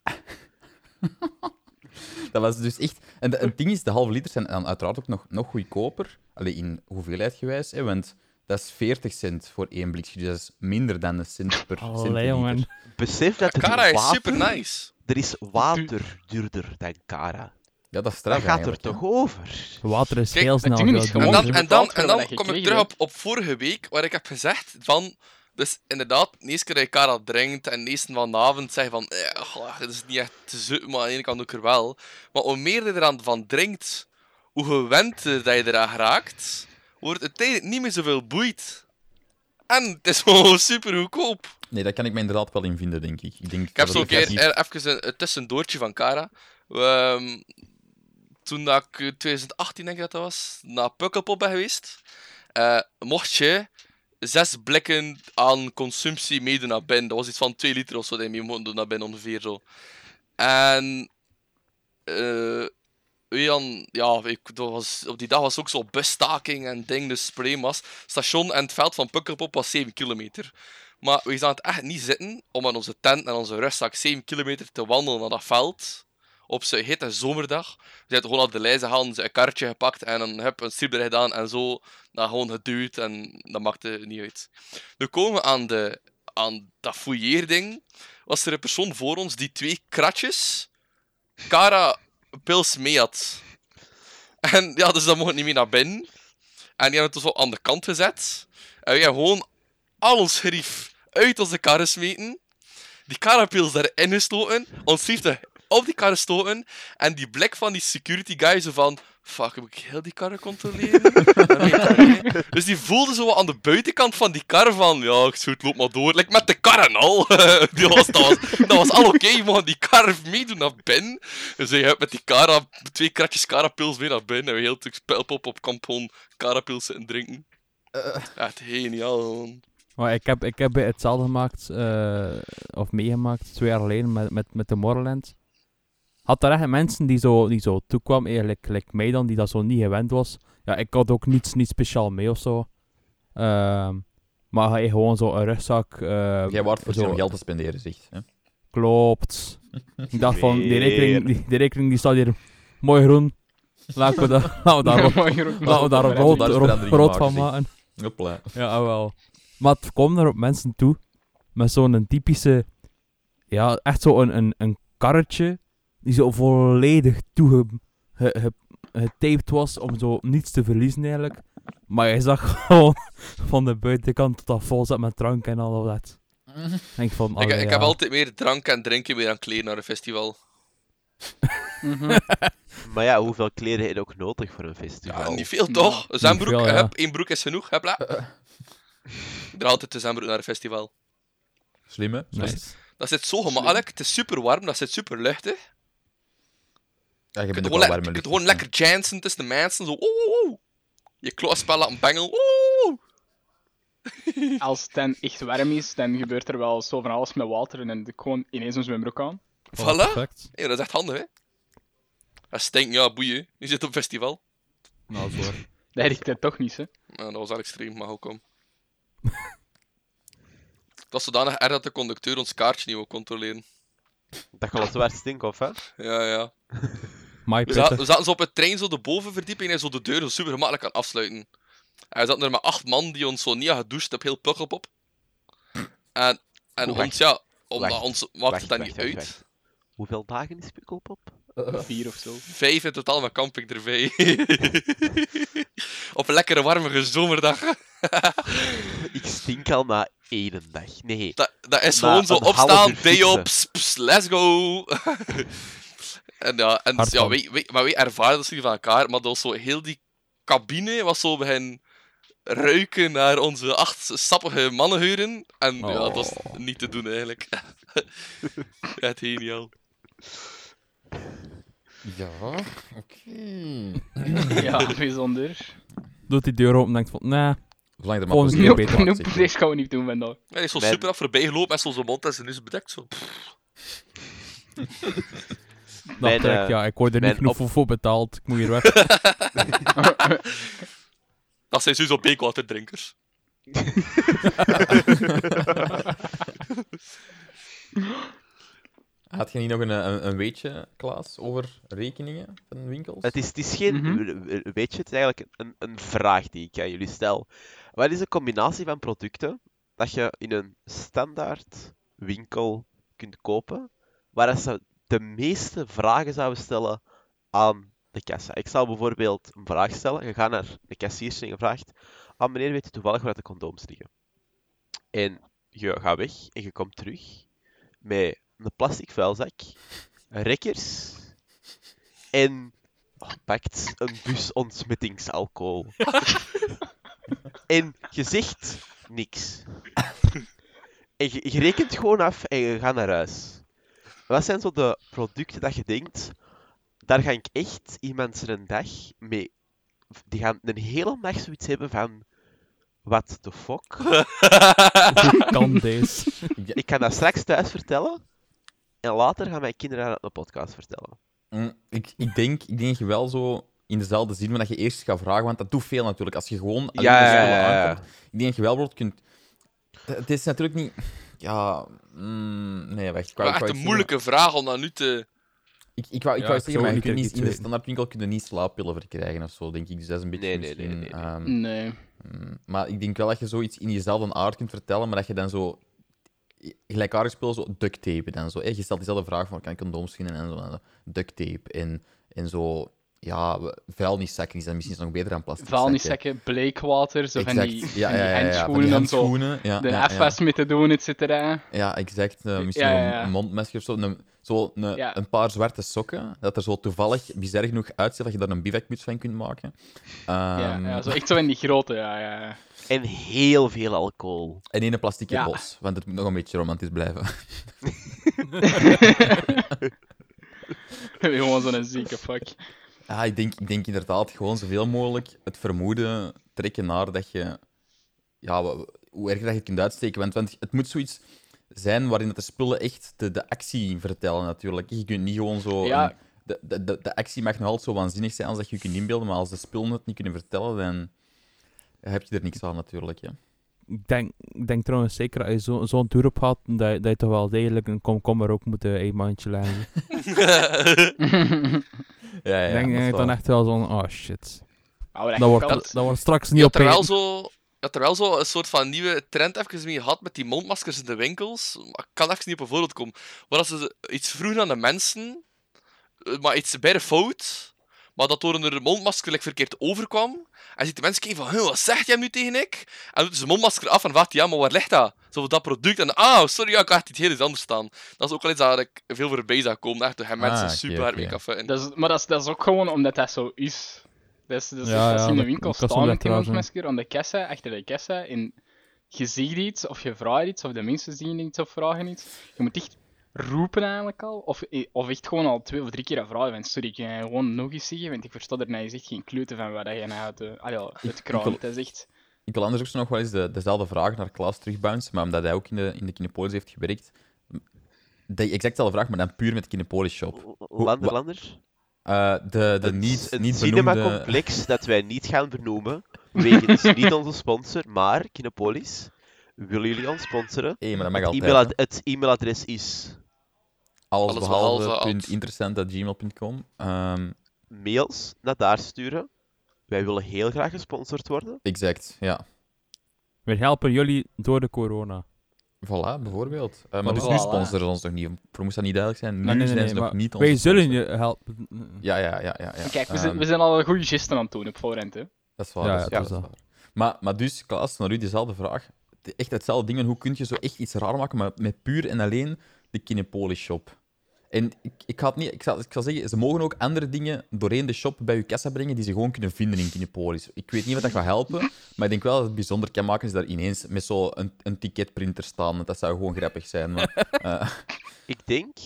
*laughs* *laughs* Dat was dus echt... En de- het ding is, de halve liters zijn dan uiteraard ook nog, nog goedkoper. Alleen in hoeveelheid gewijs, hè, want dat is 40 cent voor één blikje. Dus dat is minder dan een cent per Allee, centiliter. jongen. Besef dat er Cara is water, super nice. er is water duurder dan Cara. Ja, dat is Dat straf gaat er toch over? Water is Kijk, heel snel is En dan, en dan, en dan kom ik terug op, op vorige week, waar ik heb gezegd van... Dus inderdaad, de eerste keer dat je Kara drinkt en de eerste van de avond zeg van... Eh, dit is niet echt te zoet, maar aan de ene kant ook er wel. Maar hoe meer je eraan van drinkt, hoe gewend dat je eraan raakt, wordt het uiteindelijk niet meer zoveel boeit. En het is *laughs* gewoon super goedkoop. Nee, daar kan ik me inderdaad wel in vinden, denk ik. Ik, denk Ik heb dat zo'n het keer er even een, een tussendoortje van Kara. Ehm, toen dat ik eh, 2018 denk ik dat dat was, naar Pukkelpop ben geweest, eh, mocht je zes blikken aan consumptie meedoen naar binnen. Dat was iets van 2 liter of zo dat je mee mocht doen naar binnen ongeveer zo. En eh, weet je dan, ja, ik, dat was, op die dag was ook zo busstaking en ding, dus was. Station en het veld van Pukkelpop was 7 kilometer. Maar we het echt niet zitten om aan onze tent en onze rustzak 7 kilometer te wandelen naar dat veld. Op zo'n hitte zomerdag. We zijn gewoon op de lijst gegaan, ze een karretje gepakt en dan heb een strip erin gedaan en zo. Dan gewoon geduwd en dat maakte niet uit. Nu komen we aan, de, aan dat fouilleerding. Was er een persoon voor ons die twee kratjes Cara pils mee had. En ja, dus dat mocht niet meer naar binnen. En die hebben het dus op aan de kant gezet. En we hebben gewoon al ons gerief uit onze karren smeten. Die karapils erin gestoten. Ons gerief de op die karren stoten. En die blik van die security guy zo van... Fuck, heb ik heel die karren controleren? *laughs* Dus die voelde zo aan de buitenkant van die kar van... Ja, ik zoet, loop maar door. Like met de karren al. *laughs* die was, dat, was, dat was al oké, maar die kar meedoen naar binnen. Dus je hebt met die kara, twee kratjes karapils mee naar binnen. En we heel stuk spelpop op kamp gewoon karapils zitten drinken. Eh, Echt geniaal, man. Maar ik heb, ik heb hetzelfde gemaakt, eh, of meegemaakt, twee jaar geleden met, met, met de Morroland. Had daar echt mensen die zo, die zo toekwamen, eigenlijk like mij dan, die dat zo niet gewend was. Ja, ik had ook niets, niet speciaal mee of zo. Ehm, maar hij gewoon zo een rugzak. eh, Jij waard voor zo- zo'n geld te spenderen, zegt. Hè? Klopt. Ik dacht van, die rekening, die, die rekening die staat hier mooi groen. Laten we, daar *laughs* laten we laten we rood, rood, rood maken, van maken. Hopla. Ja, wel. Maar het kwam er op mensen toe met zo'n typische, ja, echt zo een, een, een karretje die zo volledig toegetaped was om zo niets te verliezen eigenlijk. Maar je zag *laughs* gewoon van de buitenkant tot dat vol zat met drank en al dat. *laughs* Ik denk van, Ik, allee, ik ja. heb altijd meer drank en drinken meer aan kleren naar een festival. Mhm. *laughs* Maar ja, hoeveel kleren heb je ook nodig voor een festival? Ja, niet veel toch? Een zwembroek, veel, ja. hup, één broek is genoeg, hupla. Ik draag altijd een zwembroek naar een festival. Slim, hè? Slim. Nice. Dat zit zo gemakkelijk, het is super warm, dat zit super luchtig. Ja, je Je kunt ook gewoon, je kunt lucht. gewoon lekker jansen tussen de mensen, zo. Je klootspel laten bengelen, oeh, oeh. *laughs* Als het dan echt warm is, dan gebeurt er wel zo van alles met water en dan doe ik gewoon ineens een zwembroek aan. Oh, Voilà. perfect. Hey, dat is echt handig, hè? Dat stinkt, ja, boeien. Je zit op festival. Nou, zo. *laughs* Dat riekt het toch niet, hè. Nou, dat was wel extreem, maar hoe kom? *laughs* Het was zodanig erg dat de conducteur ons kaartje niet wil controleren. Dat gaat wel zwaar stinken, of hè? Ja, ja. My We, zaten, pitte. we zaten zo op het trein, zo de bovenverdieping, en zo de deur zo super gemakkelijk kan afsluiten. En we zaten er met acht man die ons zo niet hadden gedoucht op heel Pukkelpop. En, en ons, ja, omdat ons het dan niet uit. wacht. Hoeveel dagen is Pukkelpop? Vier of zo. Vijf in totaal met camping erbij. *laughs* op een lekkere warme zomerdag. *laughs* Ik stink al na één dag. Nee. Dat, dat is Na gewoon zo opstaan, day op, let's go. *laughs* en ja, en, Hard ja van. wij, wij, maar wij ervaren dat niet van elkaar, maar dat was zo heel die cabine was zo begin ruiken naar onze acht sappige mannenheuren. En ja, dat was Oh. niet te doen eigenlijk. *laughs* Echt geniaal. Ja, oké. *laughs* Ja, bijzonder. Doet die deur open en denkt van, nee, Zolang plezier keer bij beter Nope, deze gaan we niet doen vandaag. Ja, hij is zo super af voorbij gelopen met zo'n mond en zijn neus bedekt. Zo. *laughs* trek, eh, ja, ik word er niet genoeg op- voor, voor betaald. Ik moet hier weg. *laughs* Dat zijn sowieso beekwaterdrinkers. *laughs* Had je niet nog een, een, een weetje, Klaas, over rekeningen van winkels? Het is, het is geen Mhm. w- w- weet je, het is eigenlijk een, een vraag die ik aan jullie stel. Wat is een combinatie van producten dat je in een standaard winkel kunt kopen, waar ze de meeste vragen zouden stellen aan de kassa? Ik zou bijvoorbeeld een vraag stellen. Je gaat naar de kassiers en je vraagt: Ah, meneer, weet u toevallig waar de condooms liggen? En je gaat weg en je komt terug met een plastic vuilzak, rekkers en oh, pakt een bus ontsmettingsalcohol. *laughs* en je zegt niks. En je, je rekent gewoon af en je gaat naar huis. Wat zijn zo de producten dat je denkt, daar ga ik echt iemand zijn dag mee... Die gaan een hele dag zoiets hebben van... What the fuck? Hoe *laughs* kan deze? Ik kan dat straks thuis vertellen. En later gaan mijn kinderen dat op een podcast vertellen. Mm, ik, ik, denk, ik denk je wel zo in dezelfde zin, maar dat je eerst gaat vragen, want dat doet veel natuurlijk. Als je gewoon alleen Ja, de ja, ja, ja. aankomt. Ik denk dat je wel kunt... Het is natuurlijk niet... Ja... mm, nee, wacht. Ik wou, Maar ik echt een zeggen. moeilijke vraag om dat nu te... Ik, ik wou, ik Ja, wou ik zeggen, maar je niet kunt niet, in de standaardwinkel kun je niet slaappillen verkrijgen of zo, denk ik. Dus dat is een beetje Nee, nee, nee, nee, nee. ehm, Nee. Mm, Maar ik denk wel dat je zoiets in jezelfde aard kunt vertellen, maar dat je dan zo gelijkaardig speel, zo duct tape en zo. Je stelt diezelfde vraag van, kan ik condooms vinden en zo. En zo. Duct tape en, en zo... ja, we- vuilniszakken zijn misschien nog beter dan plastic Vuilniszakken, bleekwater, zo van die, Exact. van Ja, die ja, ja, ja, van handschoenen die om zo handschoenen. Ja, de ja, ja. afwas mee te doen, et cetera. Ja, exact. Eh, misschien Ja, ja, ja. een mondmasker of zo. Een, zo een, Ja. een paar zwarte sokken, dat er zo toevallig bizar genoeg uitziet dat je daar een bivakmuts van kunt maken. Ja, Ehm, ja, zo echt zo in die grote, ja, ja. En heel veel alcohol. En één plastic Ja. bos, want het moet nog een beetje romantisch blijven. *laughs* Gewoon zo'n zieke fuck. Ja, ik denk, ik denk inderdaad gewoon zoveel mogelijk het vermoeden trekken naar dat je... Ja, hoe erg dat je het kunt uitsteken. Want, want het moet zoiets zijn waarin dat de spullen echt de, de actie vertellen, natuurlijk. Je kunt niet gewoon zo... Ja. een- de, de, de, de actie mag nog altijd zo waanzinnig zijn als dat je je kunt inbeelden, maar als de spullen het niet kunnen vertellen, dan heb je er niks aan, natuurlijk. Ja. Ik denk, ik denk trouwens zeker als je zo- zo'n tour op had, dat, je- dat je toch wel degelijk een komkommer ook moet eh, een mandje leggen. *laughs* *laughs* Ja, ja, ik denk dat dan echt wel zo'n, oh shit. Oh, dat Dat wordt, dat wordt straks niet had op er wel één- zo, je had er wel zo een soort van nieuwe trend even mee gehad met die mondmaskers in de winkels. Maar ik kan even niet op een voorbeeld komen. Waar dat ze iets vroegen aan de mensen, eh, maar iets bij de fout, maar dat door een mondmasker like, verkeerd overkwam. En ziet de mensen kijken van, "Huh, wat zegt jij nu tegen ik? En doet ze de mondmasker af en vraagt ja, maar waar ligt dat? Zo dat product. En, ah, sorry, ja, ik had iets heel iets anders staan. Dat is ook wel iets dat ik veel voorbij zag komen. Echt, mensen Ah, super hard. Dat is, maar dat is, dat is ook gewoon omdat dat zo is. Dat is, dat is Ja, als ja, je in de dat- winkel dat soms met die mondmasker aan de kassa, achter de kassa, en je ziet iets, of je vraagt iets, of de mensen zien iets of vragen iets, je moet echt roepen eigenlijk al, of, of echt gewoon al twee of drie keer vragen van sorry, kan gewoon nog eens zeggen, want ik versta er nou echt geen kleuter van wat je nou uit de, het kraan, dat is echt... Ik wil anders ook zo nog wel eens de, dezelfde vraag naar Klaas terugbouncen, maar omdat hij ook in de, in de Kinepolis heeft gewerkt. De exact dezelfde vraag, maar dan puur met de Kinepolis shop. Lander, wa- lander. Eh, de de Het- niet, een niet benoemde... cinemacomplex *laughs* dat wij niet gaan vernoemen, wegens niet onze sponsor, maar Kinepolis. Willen jullie ons sponsoren? Maar dat mag Het, altijd. het e-mailadres is Alles, Alles behalve behalve punt at- interessant at gmail.com. Ehm, mails naar daar sturen. Wij willen heel graag gesponsord worden. exact, ja. We helpen jullie door de corona. Voilà, bijvoorbeeld. Eh, maar dus nu sponsoren ze ons nog niet. Voor moest dat niet duidelijk zijn? Nu Nee, nee, nee, zijn nee, ze nog niet Wij zullen je helpen. Ja, ja, ja. ja, ja. Kijk, we zijn, Ehm, we zijn al een goede gesten aan het doen op voorhand, hè. Dat is waar. Ja, dat ja, is dat waar, is dat is dat. waar. Maar, maar dus, Klaas, naar u dezelfde vraag. Echt hetzelfde ding. Hoe kun je zo echt iets raar maken, maar met puur en alleen de Kinepolis shop? En ik, ik, ga het niet, ik, zal, ik zal zeggen, ze mogen ook andere dingen doorheen de shop bij je kassa brengen die ze gewoon kunnen vinden in Kinepolis. Ik weet niet wat dat gaat helpen, maar ik denk wel dat het bijzonder kan maken is daar ineens met zo'n een, een ticketprinter staan. want Dat zou gewoon grappig zijn. Maar, *laughs* eh, Ik denk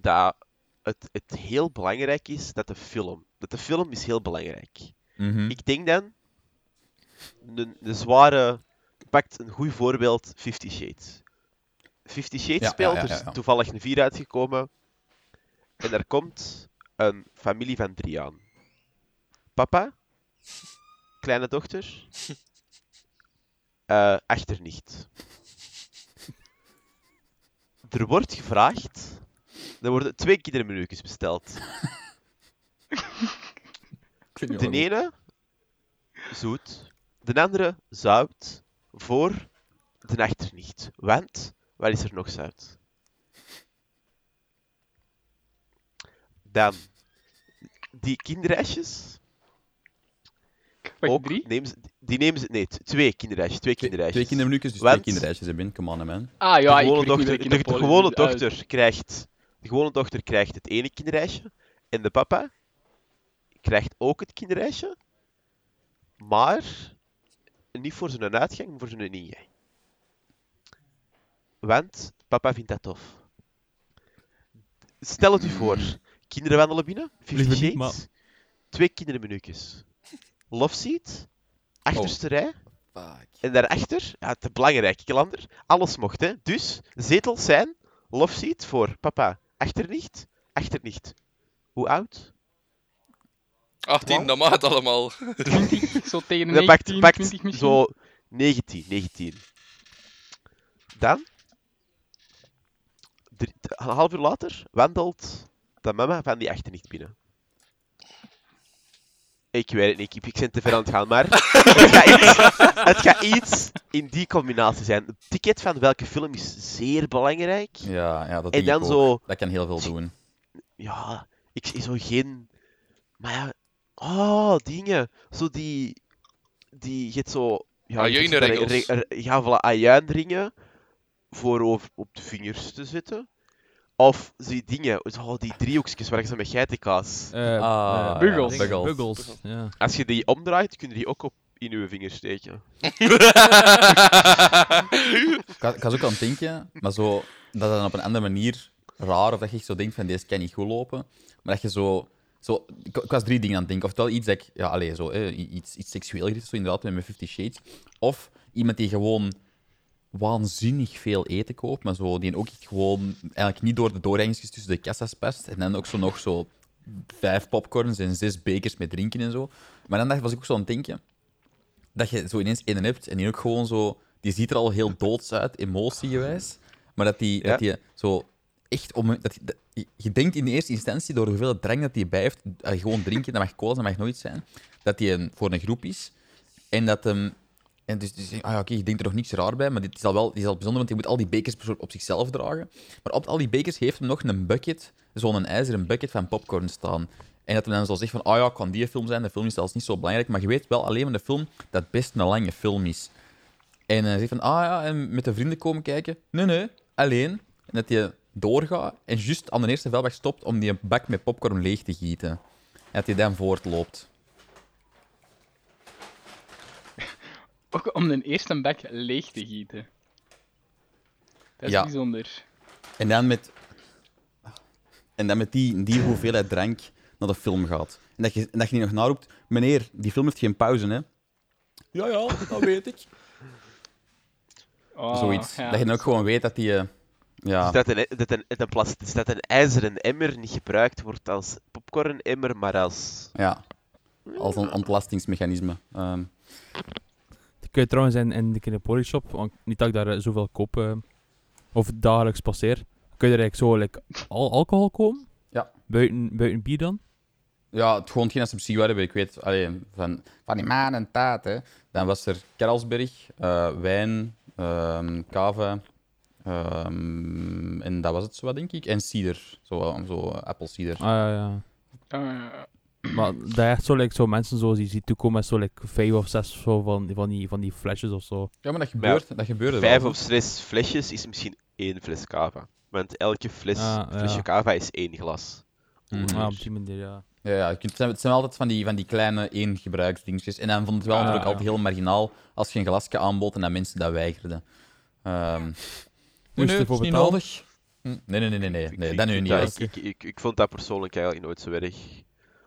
dat het, het heel belangrijk is dat de film. Dat de film is heel belangrijk. mhm. Ik denk dan, een, een zware, pakt een goed voorbeeld, Fifty Shades. Fifty Shades Ja, speelt, ja, er is toevallig een 4 uitgekomen. En er komt een familie van drie aan. Papa, kleine dochter, eh achternicht. Er wordt gevraagd, er worden twee kindermenu's besteld. De ene zoet, de andere zout voor de achternicht. Want, waar is er nog zout? Dan, die kinderreisjes. Wacht, ook, drie? Nemen ze, die nemen ze, nee, twee kinderreisjes. Twee kinderreisjes. twee kindermenuutjes, dus Want- twee kinderreisjes hebben. Come on, man. Ah ja, de ik gewone niet dochter, de, gewone dochter krijgt, de gewone dochter krijgt het ene kinderreisje en de papa krijgt ook het kinderreisje, maar niet voor zijn uitgang, maar voor zijn ingang. Want papa vindt dat tof. Stel het u voor, kinderen wandelen binnen, Fifty Liever Shades, niet, maar- twee kindermenuutjes. Love seat, achterste rij, Fuck. en daarachter, ja, te belangrijk, Kelander, alles mocht, hè. Dus, zetels zijn, love seat voor papa, achternicht, achternicht. Hoe oud? 18, dat mag het allemaal. 20, *laughs* zo tegen de Dat 19, pakt, pakt 20 misschien. zo 19, 19. Dan, drie- een half uur later, wandelt de mama van die achternicht binnen. Ik weet het niet, ik, ik ben te ver aan het gaan, maar het gaat, iets, *laughs* het gaat iets in die combinatie zijn. Het ticket van welke film is zeer belangrijk. Ja, ja, dat En dan zo, Dat kan heel veel doen. ja, ik zie zo geen Maar ja, oh, dingen. Zo die, die, je hebt zo... Ja, daar- er- Ja, voilà, ajuinringen voor over, op de vingers te zetten. Of die dingen, oh, die driehoekjes waar ze met geitenkaas... Eh, Ah, eh, Buggles. dingen, Buggles. Buggles, ja. Als je die omdraait, kun je die ook op in je vingers steken. *laughs* Ik was, ik was ook aan het denken, maar zo, dat het dan op een andere manier raar, of dat je echt zo denkt van deze kan niet goed lopen, maar dat je zo... zo ik, ik was drie dingen aan het denken. Oftewel iets dat ik, ja, allez, zo, eh, iets, iets seksueel is, zo inderdaad, met mijn Fifty Shades. Of iemand die gewoon waanzinnig veel eten koopt, maar zo, die ook echt gewoon eigenlijk niet door de doorgangetjes tussen de kassa's past. En dan ook zo nog zo vijf popcorns en zes bekers met drinken en zo. Maar dan dacht- was ik ook zo aan het denken dat je zo ineens één hebt en die ook gewoon zo... Die ziet er al heel doods uit, emotiegewijs. Maar dat die, Ja. dat die zo echt... Om, dat, dat- je- denkt in de eerste instantie, door hoeveel drank dat hij bij heeft, eh, gewoon drinken, dat mag cola, dat mag nooit zijn, dat hij een, voor een groep is. En dat hem... En dus, dus ah oké, je denkt er nog niks raar bij, maar dit is al wel is al bijzonder, want hij moet al die bekers op- zichzelf dragen. Maar op al die bekers heeft hem nog een bucket, zo'n ijzeren bucket van popcorn staan. En dat hij dan zo zegt van, ah ja, kan die film zijn, de film is zelfs niet zo belangrijk, maar je weet wel alleen van de film dat best een lange film is. En hij zegt van, ah ja, en met de vrienden komen kijken. Nee, nee, alleen. En dat hij doorgaat en juist aan de eerste velweg stopt om die bak met popcorn leeg te gieten. En dat hij dan voortloopt. Ook om de eerste bek leeg te gieten. Dat is Ja. bijzonder. En dan met, en dan met die, die hoeveelheid drank naar de film gaat. En dat je, en dat je niet nog naroept, meneer, die film heeft geen pauze, hè? Ja, ja, dat weet ik. Oh, Zoiets. ja. Dat je dan ook gewoon weet dat die... eh, ja, Dus dat een, dat, een, dat, een plas- dus dat een ijzeren emmer niet gebruikt wordt als popcorn-emmer, maar als... ja, als een ontlastingsmechanisme. Ehm, kun je trouwens in, in de Kinepolis shop, want niet dat ik daar eh, zoveel koop eh, of dagelijks passeer, kun je er eigenlijk zo like, al alcohol komen? Ja. Buiten, buiten bier dan? ja, het gewoon geen op hebben. Ik weet allee, van, van die maan en taat. Hè. Dan was er Karlsberg, eh, wijn, ehm kava. ehm, en dat was het zo, wat, denk ik. En cider. Zo, zo appelcider. Ah ja, ja. Eh, Maar dat je echt zo, like, zo mensen zoals je ziet toekomen met zo like, vijf of zes zo van, van, die, van die flesjes of zo. Ja, maar dat gebeurt, dat gebeurde wel. Vijf of zes flesjes is misschien één fles cava. Want elke fles, Ah, ja. flesje cava is één glas. Mhm. Ah, op die manier, ja. Ja, ja het, zijn, het zijn altijd van die, van die kleine één-gebruiksdingetjes. En dan vond het wel Ah, natuurlijk ja. altijd heel marginaal als je een glasje aanbood en dat mensen dat weigerden. Ehm Moest je ervoor betalen? nodig. Hm, Nee, nee, nee, nee, nee, Ik- nee ik dat nu niet. dat- hè. Ik, ik, ik vond dat persoonlijk eigenlijk nooit zo erg.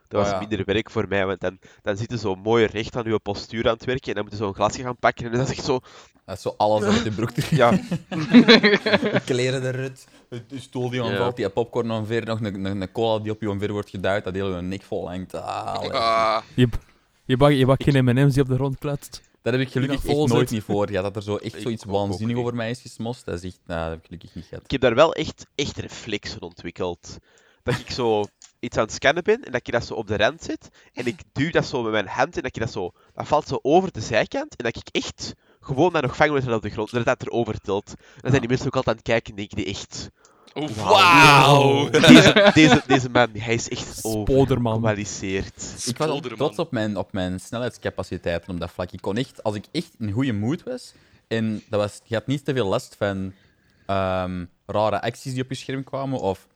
Dat Oh, was ja. minder werk voor mij, want dan, dan zit je zo mooi recht aan je postuur aan het werken en dan moet je zo'n glasje gaan pakken en dan is echt zo... Dat is zo alles uit de broek terug. Ja, *laughs* De kleren eruit, de stoel die Ja. omvalt, die popcorn omver, nog een, een, een cola die op je omver wordt geduid, dat heel je nek vol hangt. Ah. Ah, Je, je bak, je bak geen M&M's die op de grond kletst. Dat heb ik gelukkig echt nooit zit. niet voor. Ja, dat er zo *laughs* echt zoiets waanzinnig over mij is gesmost, dat is echt... Nou, dat heb ik gelukkig niet gehad. ik heb daar wel echt, echt reflexen ontwikkeld. Dat ik zo iets aan het scannen ben en dat ik dat zo op de rand zet en ik duw dat zo met mijn hand en dat ik dat zo... Dat valt zo over de zijkant en dat ik echt gewoon dat nog vangen met op de grond, dat dat erover tilt. Dan zijn die mensen ook altijd aan het kijken en denken die echt... oh, Wauw. wauw! *laughs* Deze, deze, deze man, hij is echt *laughs* Spoderman. overgekwalificeerd. Ik was trots op mijn, op mijn snelheidscapaciteiten op dat vlak. Ik kon echt, als ik echt in goede mood was, en dat was, je had niet te veel last van ehm, rare acties die op je scherm kwamen, of,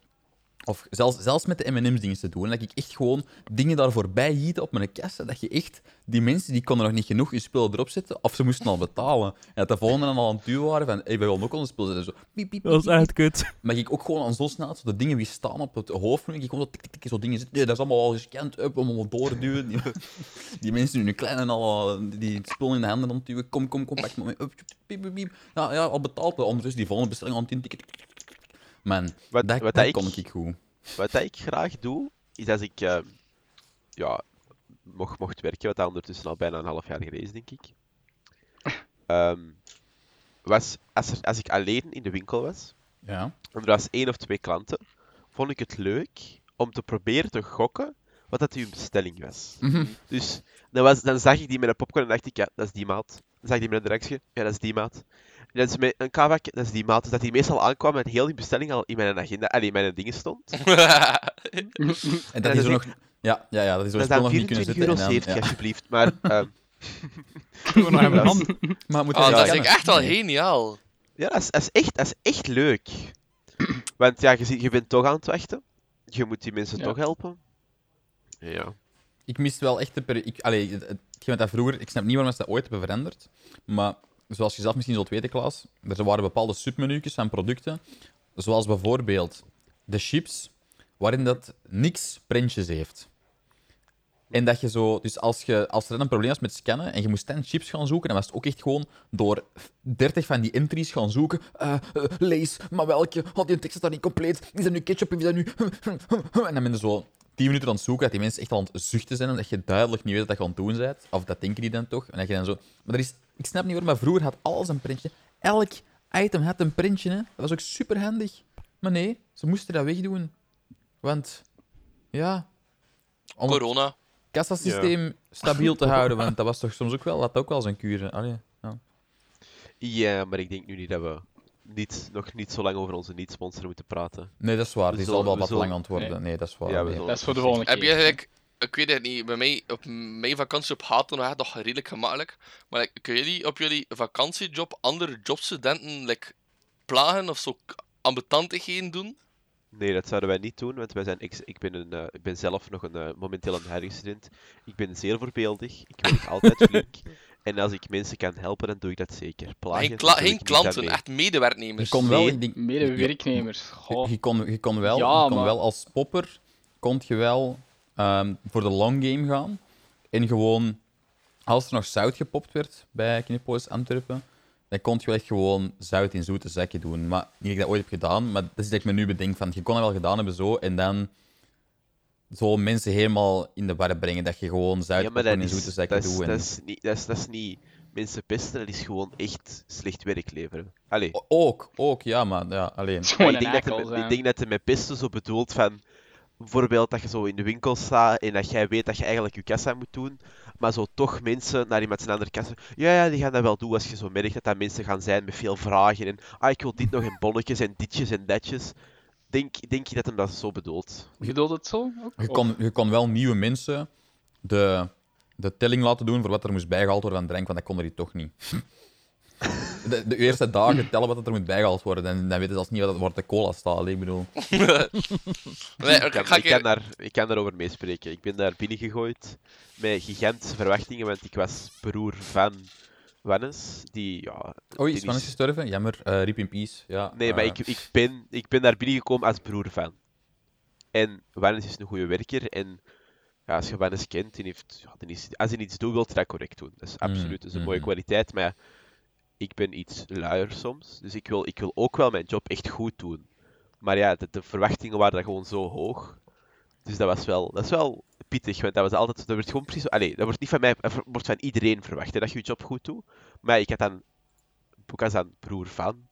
of zelfs, zelfs met de M&M's dingen te doen, dat ik echt gewoon dingen daar voorbij hiette op mijn kassa, dat je echt, die mensen die konden nog niet genoeg hun spullen erop zetten, of ze moesten al betalen. En dat de volgende dan al aan het duwen waren van, hey, wij willen ook onze spullen zetten. Zo, piep, piep, Dat is echt kut. Maar ik ook gewoon aan zo snel zo de dingen wie staan op het hoofd. Ik gewoon zo tik, tik, tik, zo dingen zitten. Nee, dat is allemaal al gescand. Up, allemaal doorduwen. Die, *laughs* die mensen nu klein en al die het spul in de handen ontduwen. Kom, kom, kom, pak me. Up, piep, piep, piep. Ja, ja, al betaald. Ondertussen die volgende bestelling aan het in. tik, tik, tik, tik, tik. Man, Wat, dat, wat dat ik, kon ik goed. wat dat ik graag doe, is als ik eh, ja, mocht, mocht werken, wat dat ondertussen al bijna een half jaar geleden is, denk ik. *laughs* Ehm, was, als, er, als ik alleen in de winkel was, Ja. en er was één of twee klanten, vond ik het leuk om te proberen te gokken wat dat hun bestelling was. Mhm. Dus dan, was, dan zag ik die met een popcorn en dacht ik, ja, dat is die maat. Dan zag die met een directie. Ja, dat is die maat. En dat is met een kavak, dat is die maat. Dus dat die meestal aankwam en heel die bestelling al in mijn agenda, allee, in mijn dingen stond. *laughs* En dat dat is er nog... Ja, ja, ja, dat is er nog niet kunnen 24,70 zitten. euro, en dan- ja. alsjeblieft. Maar, *laughs* is- hand. *laughs* Maar moet Ah, je dat is echt wel geniaal. ja, dat is, dat, is echt, dat is echt leuk. Want ja, je, ziet- je bent toch aan het wachten. Je moet die mensen Ja. toch helpen. Ja. Ik mis wel echt de peri- ik, allee, het, het, dat vroeger... Ik snap niet waarom ze dat ooit hebben veranderd. Maar zoals je zelf misschien zult weten, Klaas, er waren bepaalde submenu's van producten. Zoals bijvoorbeeld de chips, waarin dat niks printjes heeft. En dat je zo... Dus als, je, als er een probleem was met scannen en je moest dan chips gaan zoeken, dan was het ook echt gewoon door 30 van die entries gaan zoeken. Eh eh, lees, maar welke? Oh, die tekst is niet compleet. Is dat nu ketchup? Is dat nu... *laughs* En dan ben je zo 10 minuten aan het zoeken, dat die mensen echt al aan het zuchten zijn en dat je duidelijk niet weet wat je aan het doen bent. Of dat denken die dan toch. En dat je dan zo... Maar er is... Ik snap niet waarom, maar vroeger had alles een printje. Elk item had een printje, hè. Dat was ook super handig. Maar nee, ze moesten dat wegdoen. Want... Ja... Om het Corona. kassasysteem stabiel te *laughs* houden, want dat was toch soms ook wel... Dat had ook wel zijn kuur. Allee, ja. ja, maar ik denk nu niet dat we niet, nog niet zo lang over onze niet-sponsor moeten praten. Nee, dat is waar. We Die zullen- zal wel we wat zullen- lang aan het worden. Nee, dat is waar. Ja, nee. Dat is voor de volgende keer. Heb je eigenlijk, ik weet het niet, bij mij, op mijn vakantie op Haten nog echt nog redelijk gemakkelijk. Maar like, kunnen jullie op jullie vakantiejob andere jobstudenten like, plagen of zo ambetantigheden doen? Nee, dat zouden wij niet doen, want wij zijn ex- ik, ben een, eh, ik ben zelf nog een, eh, momenteel een herfststudent. Ik ben zeer voorbeeldig, ik werk *laughs* altijd flink. En als ik mensen kan helpen, dan doe ik dat zeker. Plagen, geen, kla- ik klanten, echt Je medewerknemers. kon wel, Nee. ik denk, Medewerknemers. je, je kon, je kon wel, Ja, je kon maar- wel als popper kon je wel ehm, voor de long game gaan. En gewoon, als er nog zout gepopt werd bij Knipolis Antwerpen, dan kon je wel echt gewoon zout in zoete zakken doen. Maar niet dat ik dat ooit heb gedaan, maar dat is dat ik me nu bedenk van, je kon dat wel gedaan hebben zo, en dan zo mensen helemaal in de war brengen, dat je gewoon zout Ja, maar poppen dat in is, zoete is, doet. dat, en- is niet, dat, is, dat is niet mensen pesten, dat is gewoon echt slecht werk leveren. Allee, O- Ook, ook, ja, maar ja, alleen. Het ik denk, dat de, ik denk dat de met pesten zo bedoelt van... Bijvoorbeeld dat je zo in de winkel staat en dat jij weet dat je eigenlijk je kassa moet doen, maar zo toch mensen naar iemand zijn andere kassa... Ja, ja, die gaan dat wel doen als je zo merkt dat dat mensen gaan zijn met veel vragen en ah, ik wil dit nog in bonnetjes en ditjes en datjes. Denk, denk je dat hem dat zo bedoelt? Je bedoelt het zo? Ook? Je Of- kon, je kon wel nieuwe mensen de, de telling laten doen voor wat er moest bijgehaald worden aan drank, want dat konden die toch niet. *laughs* De, de eerste dagen tellen wat er moet bijgehaald worden, en dan weten ze zelfs niet wat wordt de cola staat. Ik bedoel, *laughs* Nee, Ik ik kan, ik, kan daar, ik kan daarover meespreken. Ik ben daar binnengegooid met gigantische verwachtingen, want ik was broer van Wannes, die... Ja, oei, is is gestorven? Jammer, eh rip in peace. Ja, Nee, maar eh, ik, ik, ben, ik ben daar binnengekomen als broer van. En Wannes is een goede werker en ja, als je Wannes kent, die heeft, ja, die is, als hij iets doet, wil hij dat correct doen. Dat is Mm, absoluut dat is een mooie mhm. kwaliteit, maar ja, ik ben iets luier soms, dus ik wil, ik wil ook wel mijn job echt goed doen. Maar ja, de, verwachtingen waren dan gewoon zo hoog. Dus dat was wel, dat is wel pittig, want dat was altijd, dat werd gewoon precies, allee, dat wordt niet van mij, dat wordt van iedereen verwacht, dat je je job goed doet. Maar ik had dan, ook als dan broer van,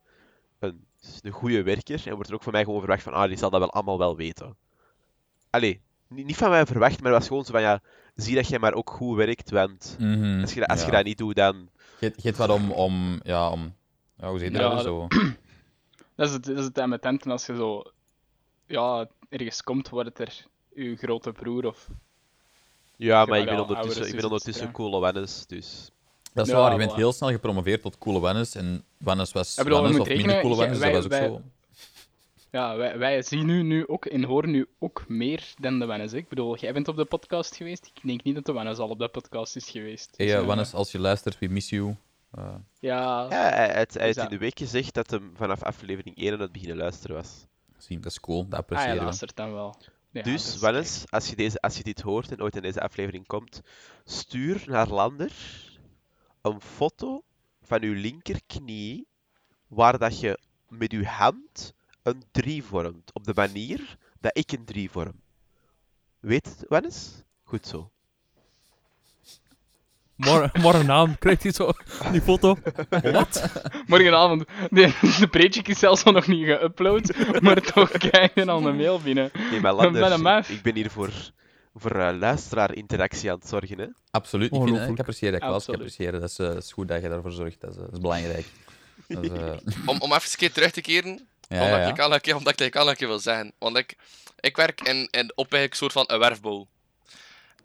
een, een goede werker, en wordt er ook van mij gewoon verwacht van, ah, die zal dat wel allemaal wel weten. Allee, niet, niet van mij verwacht, maar het was gewoon zo van, ja, zie dat jij maar ook goed werkt, want mhm, als je, dat- als je dat niet doet, dan... Je hebt- je hebt wat om, om, ja, om, ja, hoe zeg je Ja, dat? dat- *clears throat* Zo. Dat is het, dat is het met tenten als je zo ja, ergens komt, wordt er uw grote broer of Ja, maar ik ben ondertussen, ik ben ondertussen coole Wannes, dus... Dat is Ja, waar, je bent heel snel gepromoveerd tot coole Wannes, en Wannes was Ik bedoel, je Wannes, of minder coole Wannes, dat was ook zo. Ja, wij, wij zien u nu ook en horen nu ook meer dan de Wennes. hè. Ik bedoel, jij bent op de podcast geweest. Ik denk niet dat de Wennes al op de podcast is geweest. Hey, Dus, eh, eh, Wannes, als je luistert, we miss you. Eh, Ja, Ja, hij, hij, hij heeft in dat- de week gezegd dat hem vanaf aflevering 1 aan het beginnen luisteren was. zien, dat is cool, dat ah, appreciëren hij we. luistert dan wel. Ja, dus, Wannes, als je, deze, als je dit hoort en ooit in deze aflevering komt, stuur naar Lander een foto van uw linkerknie waar dat je met uw hand een 3 vormt. Op de manier dat ik een 3 vorm. Weet het, Wannes? Goed zo. *laughs* Morgen, morgenavond krijgt hij zo die foto. Wat? *laughs* Morgenavond. De, de preetje is zelfs nog niet geüpload, maar toch krijg je al een mail binnen. Nee, maar ik, ben hier voor, voor eh, luisteraar-interactie aan het zorgen. Hè? Absoluut. Ik, vind, ik apprecieer dat, Klaas. Ik apprecieer dat. Dat is, dat is goed dat je daarvoor zorgt. Dat is, dat is belangrijk. *laughs* Dat is, eh, Om, om even een keer terug te keren, ja, omdat, ja, Ik al een keer, omdat ik al een keer wil zeggen. Want ik, ik werk in, in, op eigenlijk een soort van een werfbouw.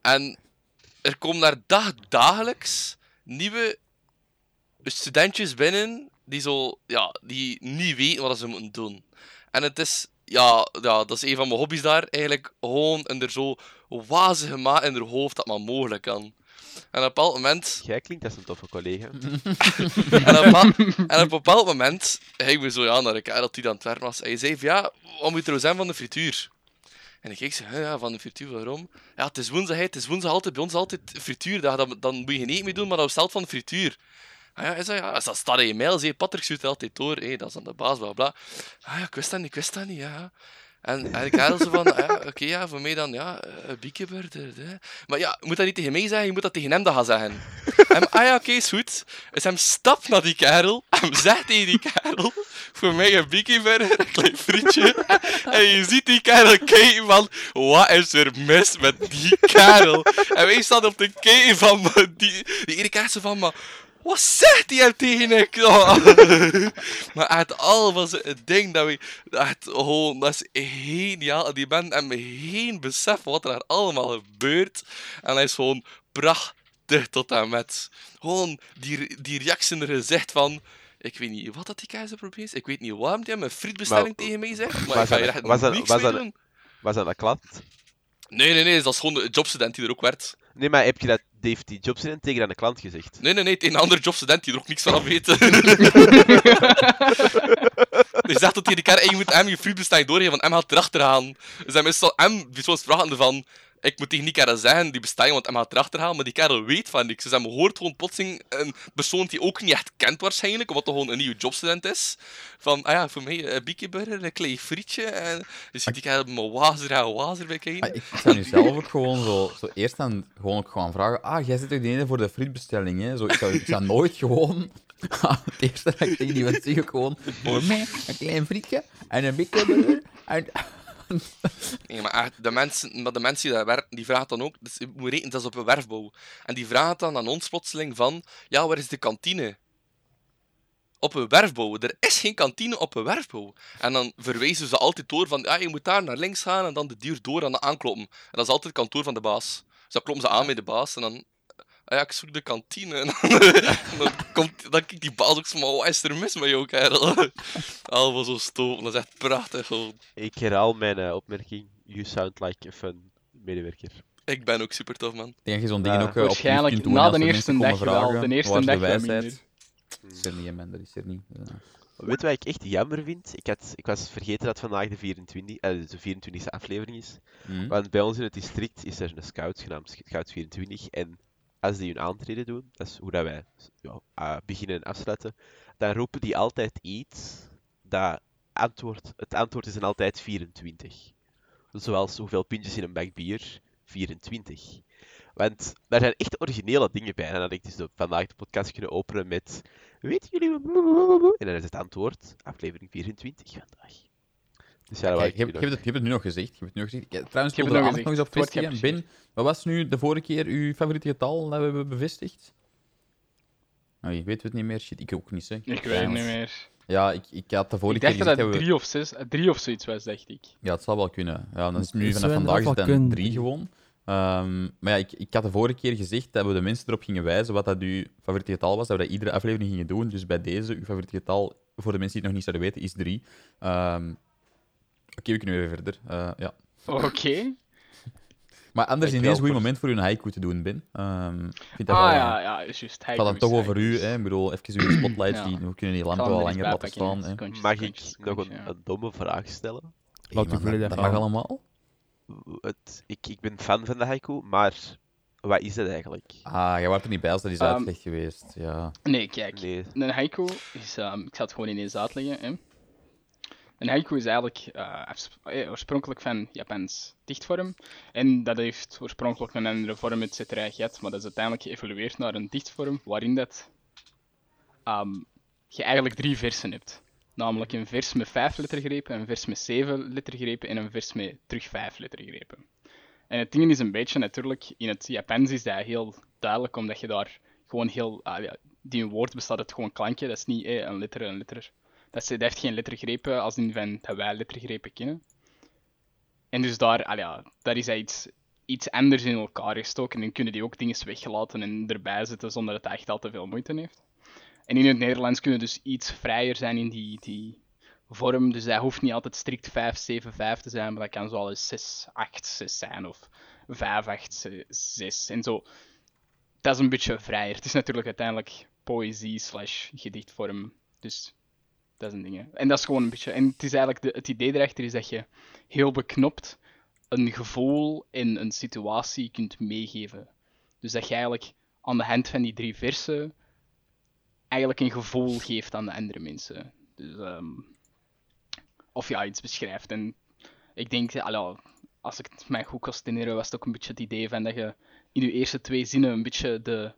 En er komen daar dag, dagelijks nieuwe studentjes binnen die, zo, ja, die niet weten wat ze moeten doen. En het is, ja, ja, dat is een van mijn hobby's daar, eigenlijk gewoon en er zo wazige maat in haar hoofd dat maar mogelijk kan. En op een bepaald moment Jij klinkt als een toffe collega. *laughs* En op, een bepaald- en op een bepaald moment ging we zo ja, naar een kerel die aan het werken was. En je zei van, ja, wat moet er zijn van de frituur? En ik keek zo, "Huh, ja, van de frituur, waarom? Ja, het is woensdag, het is woensdag altijd, bij ons altijd frituurdag. Dan, dan moet je eten meer doen, maar dat bestelt van de frituur. Ah ja, hij zei, ja, als dat staat in je mail, zei Patrick stuurt het altijd door, hé, dat is aan de baas, bla bla. Ah ja, ik wist dat niet, ik wist dat niet, ja. En, en ik had zo van, *laughs* ja, oké, ja, voor mij dan, ja, eh, een biekenburger, hè. Maar ja, je moet dat niet tegen mij zeggen, je moet dat tegen hem dan gaan zeggen. *laughs* En, ah ja, oké, is goed. Dus hem stapt naar die kerel, en zegt tegen die kerel, voor mij een biekenburger, een klein frietje. En je ziet die kerel kijken van, wat is er mis met die kerel? En wij staan op de kijken van, die, die ene kerel van, maar... Wat zegt hij hem tegen ik? Oh. *laughs* maar echt al was het ding dat we... Echt, oh, dat is geniaal. En Die man heeft geen besef wat er daar allemaal gebeurt. En hij is gewoon prachtig tot en met. Gewoon die, die reactie in gezicht van... Ik weet niet wat dat die keizer probeert. Ik weet niet waarom hij mijn frietbestelling Maar, tegen mij zegt. Maar was ik ga hier echt was dat- was dat- doen. Was dat een klant? Nee, nee, nee. Dat is gewoon de jobstudent die er ook werd. Nee, maar heb je dat, heeft die jobstudent tegen aan de klant gezegd? Nee, nee, nee. Is een andere jobstudent die er ook niks van af weet. *laughs* *laughs* Die zegt dat hij de kerel, je moet hem je frietbestelling doorgeven, want hem gaat erachteraan. Dus hij is zo, hem zoals vragende van, ik moet tegen die kerel zeggen, die bestelling, want hem gaat erachteraan, maar die kerel weet van niks. Dus hij hoort gewoon plotseling een persoon die hij ook niet echt kent waarschijnlijk, omdat hij gewoon een nieuwe jobstudent is. Van, ah ja, voor mij een biekenburger, een klein frietje, en je ziet die kerel met wazer en wazer bij ik zou nu zelf ook gewoon zo, zo eerst dan gewoon ook gewoon vragen. Ah, jij zit toch de ene voor de frietbestelling, hè? Zo, ik, zou, ik zou nooit gewoon. *laughs* het eerste dat ik tegen die mensen zeg, ook gewoon. Voor mij een klein frietje en een bikkelburger. En... Nee, maar echt, de mensen, maar de mensen die daar werken, die vragen dan ook, dus je moet rekenen, dat is op een werfbouw. En die vragen dan aan ons plotseling van, ja, waar is de kantine? Op een werfbouw. Er is geen kantine op een werfbouw. En dan verwijzen ze altijd door van, ja, je moet daar naar links gaan en dan de deur door en dan aankloppen. En dat is altijd het kantoor van de baas. Dus dan kloppen ze aan bij de baas en dan, ja, ik zoek de kantine. En dan, *laughs* dan, komt, dan kijkt die baas ook zo, maar wat is er mis met jou, kerel? *laughs* Allemaal zo stoom, dat is echt prachtig gewoon. Ik herhaal mijn eh, opmerking. You sound like a fun medewerker. Ik ben ook super tof, man. Ik denk dat je zo'n dingen Ja. ook eh, op Waarschijnlijk na de er eerste dag wel. De eerste dag wijsheid? is er niet, man. Dat is er niet. Ja. Weet je wat ik echt jammer vind? Ik, had, ik was vergeten dat vandaag de 24, eh, de 24e aflevering is. Hm? Want bij ons in het district is er een scout genaamd Scout 24. En als die hun aantreden doen, dat is hoe dat wij ja, eh, beginnen en afsluiten, dan roepen die altijd iets dat antwoord, het antwoord is dan altijd 24. Zoals hoeveel pintjes in een bak bier? 24. Want daar zijn echt originele dingen bij. En dan had ik dus vandaag de podcast kunnen openen met Weten jullie wat... En dan is het antwoord aflevering 24 vandaag. Dus ja, Kijk, je, hebt- je, nog- hebt het, je hebt het nu nog gezegd. Je hebt het nu nog gezegd. Ja, trouwens, Ik heb het er nog nog eens op vestigen. Ben, wat was nu de vorige keer uw favoriete getal dat we hebben bevestigd? Oh, je weet het niet meer. Shit, ik ook niet, zeg. Ik weet het niet meer. Ja, ik, ik had de vorige Ik dacht keer dat gezegd het we... drie of zes, drie of zoiets was, dacht ik. Ja, het zal wel kunnen. Ja, dan is het nu vanaf vandaag is het drie gewoon. Ehm, maar ja, ik, ik had de vorige keer gezegd dat we de mensen erop gingen wijzen wat dat uw favoriete getal was, dat we dat iedere aflevering gingen doen. Dus bij deze, uw favoriete getal, voor de mensen die het nog niet zouden weten, is drie. Ehm, Oké, we kunnen weer verder. Eh, ja. Oké. *laughs* Maar anders ineens een goed moment voor u een haiku te doen, Ben. Ehm, ik vind dat Ah wel, ja, ja, is juist. Het gaat dan toch over u, hè. Ik bedoel, even uw spotlight *clears throat* Ja. zien. We kunnen die lampen wel er langer laten staan, hè. Mag ik nog een, secondjes, ja. een domme vraag stellen? Hey, Laat u man, dat, volledig dat mag allemaal. Het, ik, ik ben fan van de haiku, maar wat is dat eigenlijk? Ah, jij was er niet bij als dat is Ehm, uitgelegd geweest. Ja. Nee, kijk. Nee. Een haiku is, ehm, ik zal het gewoon ineens uitleggen. Hè. Een haiku is eigenlijk eh, eh, oorspronkelijk van Japans dichtvorm. En dat heeft oorspronkelijk een andere vorm, et cetera, gehad. Maar dat is uiteindelijk geëvolueerd naar een dichtvorm waarin dat, ehm, je eigenlijk drie versen hebt. Namelijk een vers met vijf lettergrepen, een vers met zeven lettergrepen en een vers met terug vijf lettergrepen. En het ding is een beetje natuurlijk, in het Japans is dat heel duidelijk, omdat je daar gewoon heel, ah, die woord bestaat uit gewoon klankje, dat is niet eh, een letter, een letter. Dat, dat heeft geen lettergrepen als in van dat wij lettergrepen kennen. En dus daar, daar is hij iets, iets anders in elkaar gestoken en dan kunnen die ook dingen weggelaten en erbij zetten zonder dat het echt al te veel moeite heeft. En in het Nederlands kunnen dus iets vrijer zijn in die, die vorm. Dus dat hoeft niet altijd strikt 5, 7, 5 te zijn, maar dat kan zo eens 6, 8, 6 zijn of 5, 8, 6 en zo. Dat is een beetje vrijer. Het is natuurlijk uiteindelijk poëzie slash gedichtvorm. Dus dat is. En dat is gewoon een beetje. En het is eigenlijk de, het idee erachter is dat je heel beknopt een gevoel in een situatie kunt meegeven. Dus dat je eigenlijk aan de hand van die drie versen eigenlijk een gevoel geeft aan de andere mensen. Dus, ehm, of ja, iets beschrijft. En ik denk, allee, als ik het mij goed kan herinneren, was het ook een beetje het idee van dat je in je eerste twee zinnen een beetje de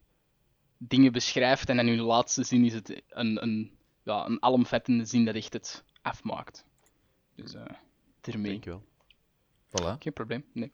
dingen beschrijft en in je laatste zin is het een, een, ja, een alomvattende zin dat echt het afmaakt. Dus eh ermee. Dankjewel. Voilà. Geen probleem, nee.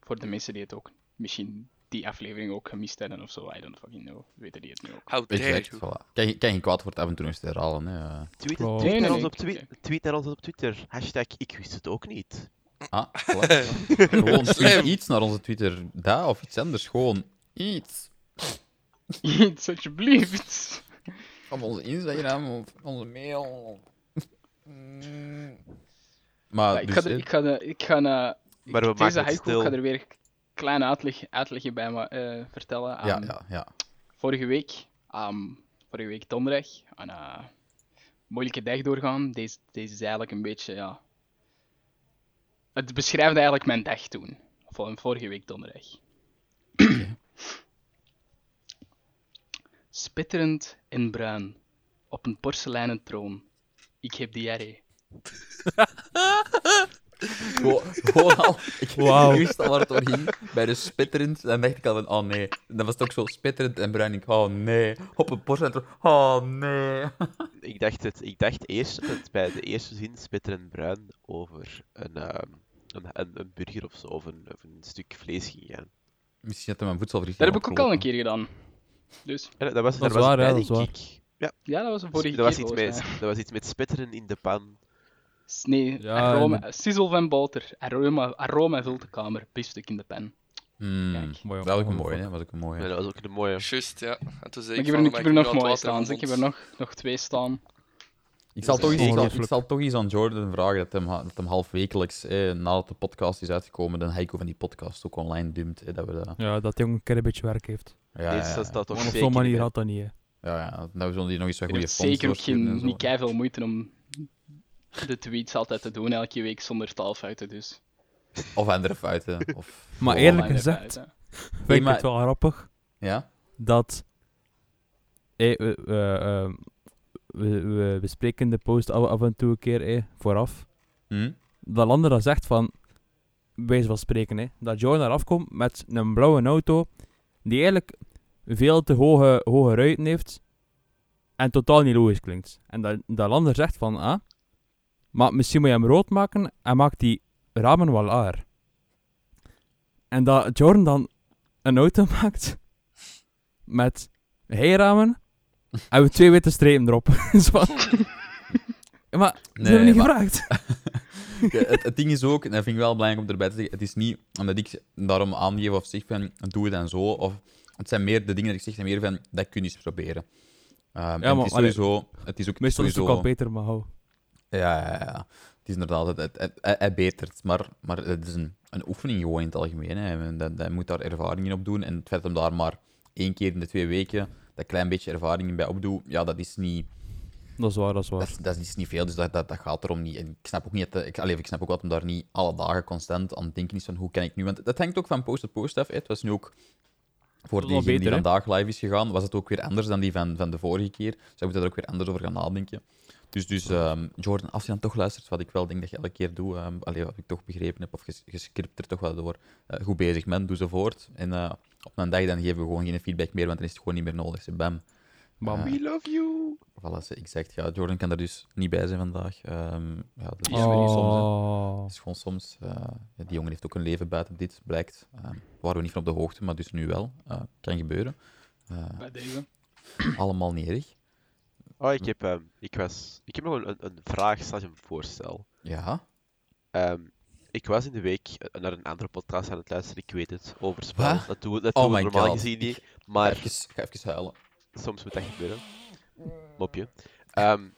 Voor de mensen die het ook misschien die aflevering ook gemist hebben of zo, I don't fucking know. Weten die het nu ook. How dare you. voilà. Kan je, kan je kwaad voor het af en toe eens te herhalen. Hè. eh. Tweet, Oh. tweet Nee, op nee, twi- tweet naar ons op Twitter. Hashtag ik wist het ook niet. Ah, *laughs* voilà. Gewoon tweet iets naar onze Twitter. Dat of iets anders. Gewoon iets. *laughs* Iets, alsjeblieft. Van onze Instagram of onze mail. Mm. Maar, Ja, ik, dus, ga, ik ga, de- ik ga eh, Maar we maken deze haiku ik ga er weer een klein uitleg, uitlegje bij me, eh, vertellen. ja, Aan ja, ja. Vorige week, ehm, vorige week donderdag, een eh, moeilijke dag doorgaan. Deze, deze is eigenlijk een beetje, ja... Het beschrijft eigenlijk mijn dag toen. Van vorige week donderdag. Spitterend en bruin, op een porseleinen troon. Ik heb diarree. *laughs* Gewoon, gewoon al. Ik, Wauw. ik wist al waar het door ging. Bij de spitterend. Dan dacht ik al van, oh nee. Dan was het ook zo spitterend en bruin. Ik, oh nee. Op een porcentro. Oh nee. *laughs* Ik dacht, het, ik dacht eerst dat het bij de eerste zin spitter en bruin over een, ehm, een, een, een burger of zo, of een, of een stuk vlees ging gaan. Misschien dat hij mijn voedsel Dat heb ik ook al een keer gedaan. Dus, Ja, dat was, Dat was waar, ja, bij, dat is denk waar. ik. Ja, ja, dat was de vorige dat was, iets met, mij. dat was iets met spitteren in de pan. Nee, Ja, aroma, en- sizzle van boter. Aroma, aroma vult de kamer. Biefstuk in de pen. Hmm, Kijk. Mooi, dat was ook een mooi. mooie, hè. Dat was ook een mooie. Ja, dat was ook een mooie. Juist, ja. En toen zei Maar ik ik heb er, van, ik maar heb er nu nog mooie staan. Ik heb er nog, nog twee staan. Ik zal, Dat toch eens, ik, zal, ik ongelooflijk. zal toch eens aan Jordan vragen dat hem, dat hem half wekelijks, eh, nadat de podcast is uitgekomen, de haiku van die podcast ook online dumpt. Eh, dat we dat... Ja, dat hij ook een keer een beetje werk heeft. Ja, ja, Deze ja, dat staat toch op zo'n manier had dat niet, hè. ja, ja. Nou, we zullen die nog eens wat goede fonds zeker ook geen, niet keiveel moeite om de tweets altijd te doen elke week zonder taalfouten. Dus. Of andere fouten. Of *laughs* Maar eerlijk gezegd, fouten. vind ik maar- het wel grappig Ja? dat... eh, we, we, ehm, we, we bespreken de post af, af en toe een keer eh, vooraf. Hm? dat Lander dan zegt van, wijze van spreken, hè, dat Jordan eraf komt met een blauwe auto, die eigenlijk veel te hoge, hoge ruiten heeft en totaal niet logisch klinkt. En dat, dat Lander zegt van, ah, maar misschien moet je hem rood maken en maakt die ramen wel lager. En dat Jordan dan een auto *laughs* maakt met heiramen *laughs* en we twee witte strepen erop. *laughs* Zo maar dat hebben niet maar- gevraagd. Ja, het, het ding is ook, en dat vind ik wel belangrijk om erbij te zeggen, het is niet omdat ik daarom aangeef of zeg van, doe het en zo, of het zijn meer de dingen dat ik zeg, zijn meer van, dat kun je eens proberen. Ehm, en maar- het is sowieso, het is ook Meestal is het ook sowieso... al beter, maar hou. Ja, ja, ja. Het is inderdaad, het, het, het, het- het betert, maar, maar het is een, een oefening gewoon in het algemeen. Hè. Dat, dat moet daar ervaring in opdoen. En het feit dat hem daar maar één keer in de twee weken dat klein beetje ervaring bij opdoet, ja, dat is niet, Dat is waar, dat is waar. dat is, dat is niet veel, dus dat, dat, dat gaat erom niet. En ik snap ook niet, dat, ik, allee, ik snap ook dat hem daar niet alle dagen constant aan het denken is van hoe kan ik nu, want dat hangt ook van post tot post af. Hè. Het was nu ook, voor die beter, hè? vandaag live is gegaan, was het ook weer anders dan die van, van de vorige keer. Dus ik moet er ook weer anders over gaan nadenken. Dus, dus ehm, Jordan, als je dan toch luistert, wat ik wel denk dat je elke keer doet, ehm allee, wat ik toch begrepen heb, of ges- gescript er toch wel door, eh, goed bezig bent, doe ze voort. En eh, op een dag dan geven we gewoon geen feedback meer, want dan is het gewoon niet meer nodig. Bam. Eh, We love you! Voilà, ze- exact. Ja, Jordan kan er dus niet bij zijn vandaag. Ehm, ja, dat is gewoon soms. Oh. Het is gewoon soms. eh, ja, die jongen heeft ook een leven buiten dit, blijkt. Ehm waren we niet van op de hoogte, maar dus nu wel. Eh, kan gebeuren. Eh, Bij deze. *clears throat* allemaal niet erg. Oh, ik heb, ehm, ik was, ik heb nog een, een, een vraag slash een voorstel. Ja. Ehm, ik was in de week naar een andere podcast aan het luisteren, ik weet het, over spel. Dat doen we, dat Oh doen we my normaal God. gezien niet, Ga maar even, ga even huilen. Soms moet dat gebeuren. Mopje. Ehm,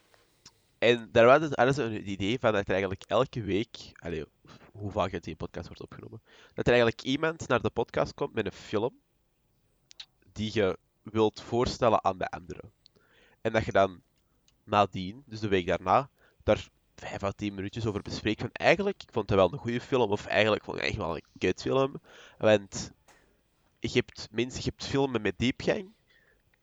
en daar was het, hadden ze een idee van dat er eigenlijk elke week, allee, hoe vaak het die podcast wordt opgenomen, dat er eigenlijk iemand naar de podcast komt met een film die je wilt voorstellen aan de anderen. En dat je dan nadien, dus de week daarna, daar 5 à 10 minuutjes over bespreekt van eigenlijk, ik vond het wel een goede film, of eigenlijk vond ik wel een kutfilm. Want je hebt mensen, je hebt filmen met diepgang,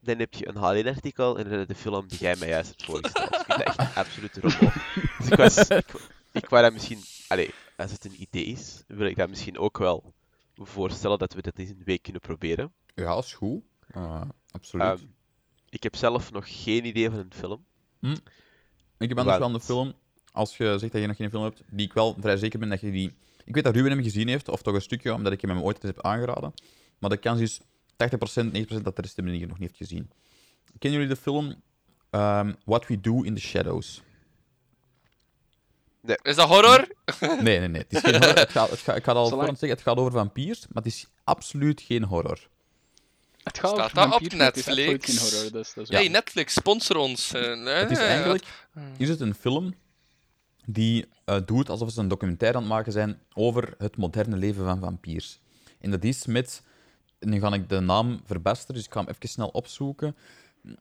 dan heb je een HLN-artikel en dan de film die jij mij juist hebt voorgesteld. Ik vind dat echt absoluut rommel. *laughs* Dus ik was, ik, ik wou dat misschien, allee, als het een idee is, wil ik dat misschien ook wel voorstellen dat we dat eens een week kunnen proberen. Ja, is goed. Absoluut. Ehm, ik heb zelf nog geen idee van een film. ik heb anders wel een film. Als je zegt dat je nog geen film hebt, die ik wel vrij zeker ben dat je die. Ik weet dat Ruben hem gezien heeft, of toch een stukje, omdat ik hem hem ooit eens heb aangeraden. Maar de kans is 80%, 90% dat de rest hem nog niet heeft gezien. Kennen jullie de film ehm, What We Do in the Shadows? Is dat horror? *laughs* Nee, nee, nee. Het is geen horror. Het gaat, het gaat, ik ga al voorhand zeggen, het gaat over vampiers, maar het is absoluut geen horror. Het gaat Staat over dat op is Netflix? geen horror, dus dat is Ja. Hey, Netflix, sponsor ons. Eh, nee, Het is nee, eigenlijk wat- is het een film die eh, doet alsof ze een documentaire aan het maken zijn over het moderne leven van vampiers. En dat is met, nu ga ik de naam verbasteren, dus ik ga hem even snel opzoeken.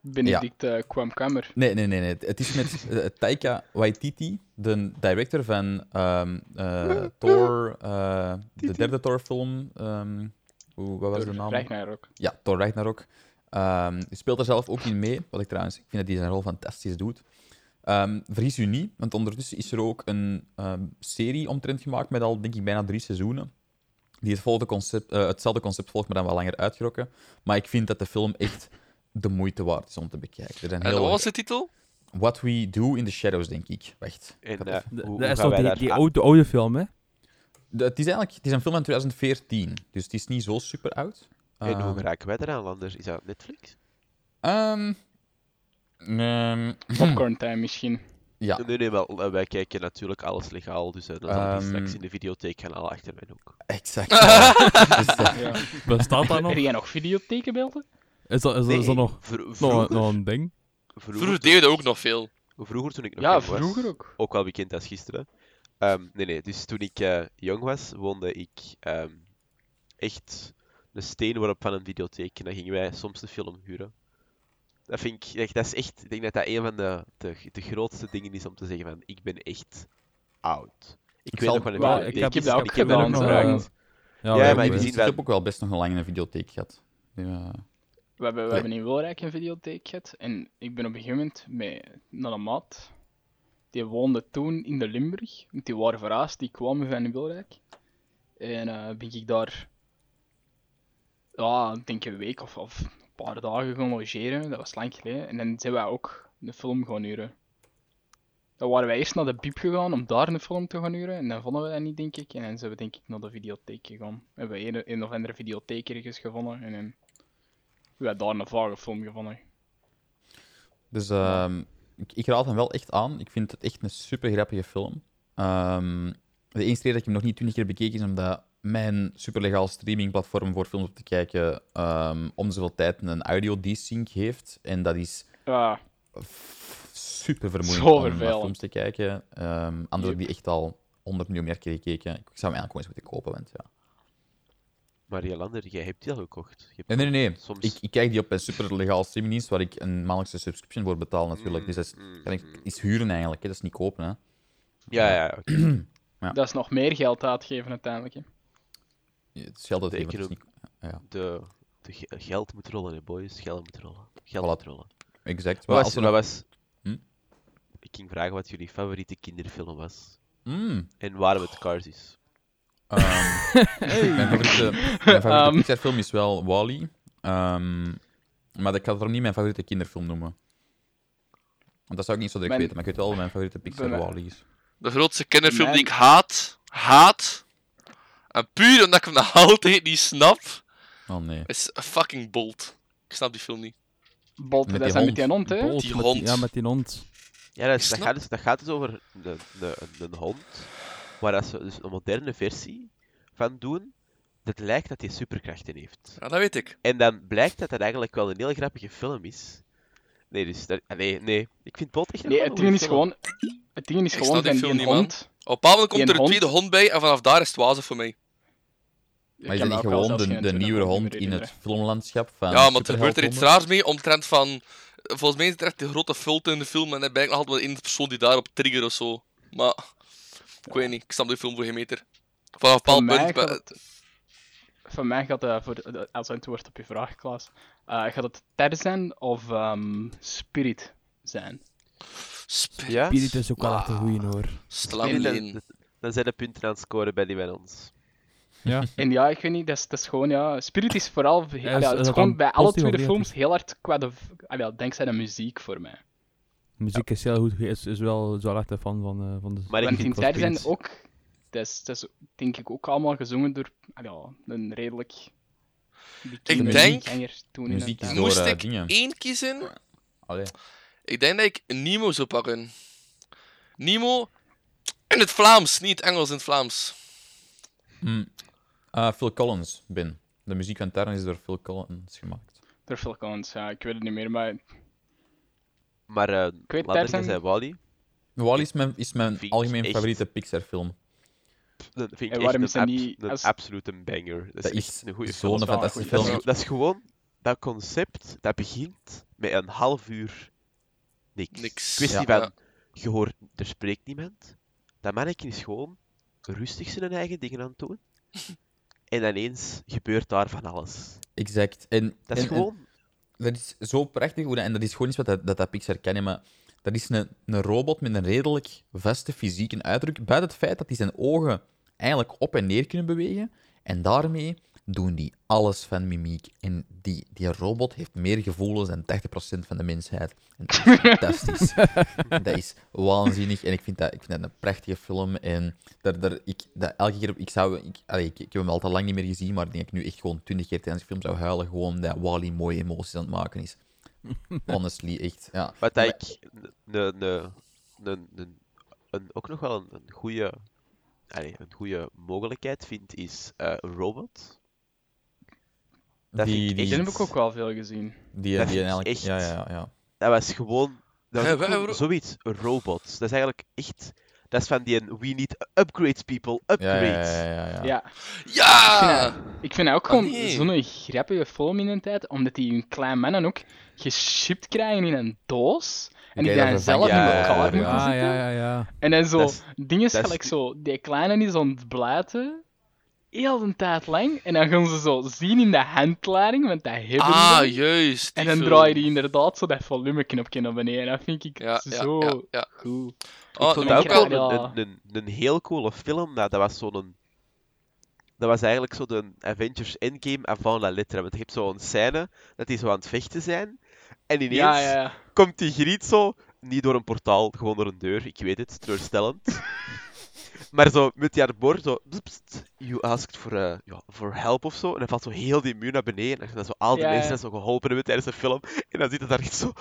Benedict eh, Kwamkammer. Nee, nee, nee, nee. Het is met eh, Taika Waititi, de director van eh, *laughs* Thor, eh, de derde Thor-film. ehm, hoe, wat was de naam? Ragnarok. Ja, Thor Ragnarok. Die speelt er zelf ook in mee, wat ik trouwens, ik vind dat hij zijn rol fantastisch doet. Vergis u niet, want ondertussen is er ook een serie omtrent gemaakt met al, denk ik, bijna drie seizoenen. Die hetzelfde concept, eh, hetzelfde concept volgt, maar dan wel langer uitgerokken. Maar ik vind dat de film echt de moeite waard is om te bekijken. Er zijn En heel wat was de titel? What We Do in the Shadows, denk ik. Wacht. En eh, het- hoe, Dat hoe is gaan toch wij die, daar... die oude, oude film, hè? De- het is eigenlijk het is een film van 2014, dus het is niet zo super oud. en hoe Ehm, geraken wij eraan, Landers? Is dat Netflix? ehm, ehm, Popcorn *laughs* time misschien. Ja, Nee, nee, wel, eh, wij kijken natuurlijk alles legaal, dus eh, dan zal die Ehm, straks in de videotheek gaan al achter mijn hoek. exact. *laughs* Dus, eh, Ja. Bestaat dat nog? Heb jij nog videothekenbeelden? Is dat, is dat, is dat nog, vro- nog, vroeger, nog een ding? vroeger, Vroeger deden we ook nog veel. vroeger toen ik nog Ja, jong was, vroeger ook. ook wel bekend als gisteren. Ehm, nee, nee, dus toen ik eh, jong was, woonde ik ehm, echt een steenworp van een videotheek. En dan gingen wij soms de film huren. Dat vind ik, echt- dat is echt, ik denk dat dat een van de, de, de grootste dingen is om te zeggen van, ik ben echt oud. Ik, weet zal- nog een wel, videotheek ik heb- ik heb dat ook ik heb eh, ja. Ja, wij maar ook, zien ik wel- heb ook wel best nog een lang in een videotheek gehad. Ja. We hebben, we Ja. hebben in Wilrijk een videotheek gehad. En ik ben op een gegeven moment met een maat. Die woonde toen in de Limburg. Want die waren verhuisd, die kwamen van Wilrijk. En eh ben ik daar, ja, ik denk een week of, of een paar dagen gaan logeren. Dat was lang geleden. En dan zijn wij ook een film gaan huren. Dan waren wij eerst naar de Biep gegaan om daar een film te gaan huren. En dan vonden we dat niet, denk ik. En dan zijn we denk ik naar de videotheek gegaan. Hebben we een, een of andere videotheek ergens gevonden. En dan we hebben daar een vage film gevonden. Dus ehm, ik, ik raad hem wel echt aan. Ik vind het echt een super grappige film. Ehm, de enige reden dat ik hem nog niet twintig keer bekeken is omdat mijn superlegaal streamingplatform voor films op te kijken ehm, om zoveel tijd een audio desync heeft. En dat is Ja, super vermoeiend om naar films te kijken. Ehm anders heb ik die echt al 100 miljoen meer keer gekeken. Ik zou hem eigenlijk gewoon eens moeten kopen, want ja. Maria Lander, jij hebt die al gekocht. Je hebt Nee, nee, nee. Soms- Ik, ik kijk die op een superlegaal streamingdienst waar ik een maandelijkse subscription voor betaal natuurlijk. Dus dat is, Mm, kan ik, mm. is huren eigenlijk, hè. dat is niet kopen. Hè. Ja, ja, oké. *clears throat* Ja. dat is nog meer geld uitgeven uiteindelijk. Hè. Het is geld dat De even, het. De, de geld moet rollen, hè, boys. Geld moet rollen. Geld Voilà. moet rollen. Exact. Maar Wat als was, er wat nog... was... Hm? Ik ging vragen wat jullie favoriete kinderfilm was. Mm, En waarom het Cars is. ehm, *laughs* Mijn favoriete, mijn favoriete Ehm. Pixar-film is wel Wall-E. Ehm, Maar ik ga het niet mijn favoriete kinderfilm noemen. Want dat zou ik niet zo direct Mijn- weten, maar ik weet wel wat mijn favoriete Pixar Wall-E is. De grootste kinderfilm Mijn- die ik haat, haat, en puur omdat ik hem nog altijd niet snap, Oh nee. is fucking Bolt. Ik snap die film niet. Bolt, Met dat is met die hond, hè? Bolt Die met hond. ja, met die hond. Ja, dat, is- dat, gaat dus, dat gaat dus over een, een, een hond, waar dat ze dus een moderne versie van doen, dat lijkt dat hij superkrachten heeft. Ja, dat weet ik. En dan blijkt dat dat eigenlijk wel een heel grappige film is. Nee, dus dat, ah, nee, nee. Ik vind Bolt echt een Nee, het een ding is film. gewoon... Het ding is Ik gewoon snap die van film die niet, man. hond... Op een bepaald moment komt er een hond- tweede hond bij en vanaf daar is het wazen voor mij. Maar is dat niet gewoon de, de nieuwe hond in het filmlandschap van ja, maar er gebeurt er iets raars mee, omtrent van... Volgens mij is het echt de grote filter in de film en dan ben ik nog altijd wel één persoon die daarop trigger of zo. Maar... Ik weet niet, ik snap die film voor geen meter. Vanaf een bepaald mij, punt... gaat het, voor mij gaat het, voor, de- als antwoord op je vraag, Klaas, eh, gaat het Tarzan of ehm, Spirit zijn? Spirit. Ja? Spirit is ook wel echt een goeie hoor. Sla Nee, me dan, in. dan- dan zijn de punten aan het scoren bij die bij ons. Ja. *laughs* En ja, ik weet niet, dat is, dat is gewoon, ja... Spirit is vooral... Ja, is- het is gewoon bij alle twee de films heel hard qua de... Ah, ja, dankzij de muziek voor mij. De muziek is heel goed, is, is wel, echt een fan van, eh, van de Maar ik vind Tarzan Spirit. ook... Dat is, dat is denk ik ook allemaal gezongen door ah, ja, een redelijk... bekende denk- toen in Muziek is Moest ik dingen. één kiezen, Allee. ik denk dat ik Nemo zou pakken. Nemo in het Vlaams, niet Engels in het Vlaams. Hm. Ah, Phil Collins, Ben. De muziek van Tarzan is door Phil Collins gemaakt. Door Phil Collins, ja, ik weet het niet meer, maar Maar uh, weet Tarzan- zei Wally. Wall-E is mijn, is mijn algemeen echt- favoriete Pixar-film. Dat vind ik echt een, ab- niet een als- absolute banger. Dat is, Dat echt is een goede zo'n film. een fantastische film. is, dat is gewoon dat concept dat begint met een half uur niks. Niks. Kwestie Ja. van, je hoort, er spreekt niemand. Dat mannetje is gewoon rustig zijn eigen dingen aan het doen. En ineens gebeurt daar van alles. Exact. En, Dat is en- en gewoon... dat is zo prachtig, hoe dat, en dat is gewoon iets wat dat, dat, dat Pixar kennen, maar dat is een, een robot met een redelijk vaste fysieke uitdruk, buiten het feit dat hij zijn ogen eigenlijk op en neer kunnen bewegen, en daarmee doen die alles van mimiek. En die, die robot heeft meer gevoelens dan 80% van de mensheid. En dat is fantastisch. *laughs* dat is waanzinnig, en ik vind dat, ik vind dat een prachtige film, en daar, daar, ik, dat elke keer, ik zou, ik, allee, ik, ik heb hem al te lang niet meer gezien, maar ik denk dat ik nu echt gewoon 20 keer tijdens de film zou huilen, gewoon dat Wally mooie emoties aan het maken is. *laughs* Honestly, echt. Ja. Wat Maar- dat ik een, een, een, een, een, ook nog wel een, een goede een goede mogelijkheid vind, is eh, een robot. Dat vind die, ik die, die heb ik ook wel veel gezien. Die, Dat die vind ik eigenlijk... echt- Ja, ja, ja. Dat was gewoon... Dat was ook gewoon zoiets, een robot. Dat is eigenlijk echt... Dat is van die een, we need upgrades, people, upgrades. ja, ja, ja, ja. Ja, Ja! ik vind dat ook Ah, gewoon nee. zo'n grappige film in de tijd, omdat die hun klein mannen ook geshipped krijgen in een doos. En die dan zelf in ja, elkaar ja, moeten ja. Ah, zitten. ja, ja, ja. En dan zo, dingen gelijk zo, die kleine is aan het blijten, heel een tijd lang, en dan gaan ze zo zien in de handleiding, want dat hebben Ah, ze. juist. die En dan film. draai je inderdaad zo dat volumeknopje naar beneden. Dat vind ik Ja, zo ja, ja. cool. Oh, ik vond dat ik ook wel een, een, een, een heel coole film. Dat, dat was zo'n... Dat was eigenlijk zo de Avengers Endgame avant la lettre. Want je hebt zo'n scène dat die zo aan het vechten zijn. En ineens Ja, ja, ja. komt die griet zo, niet door een portaal, gewoon door een deur. Ik weet het, teleurstellend. *laughs* maar zo met die arbor, zo... pst, You asked for, eh, ja, for help of zo. En dan valt zo heel die muur naar beneden. En dan zo al die Ja, mensen ja. dat zo geholpen hebben tijdens de film. En dan zit het daar echt zo...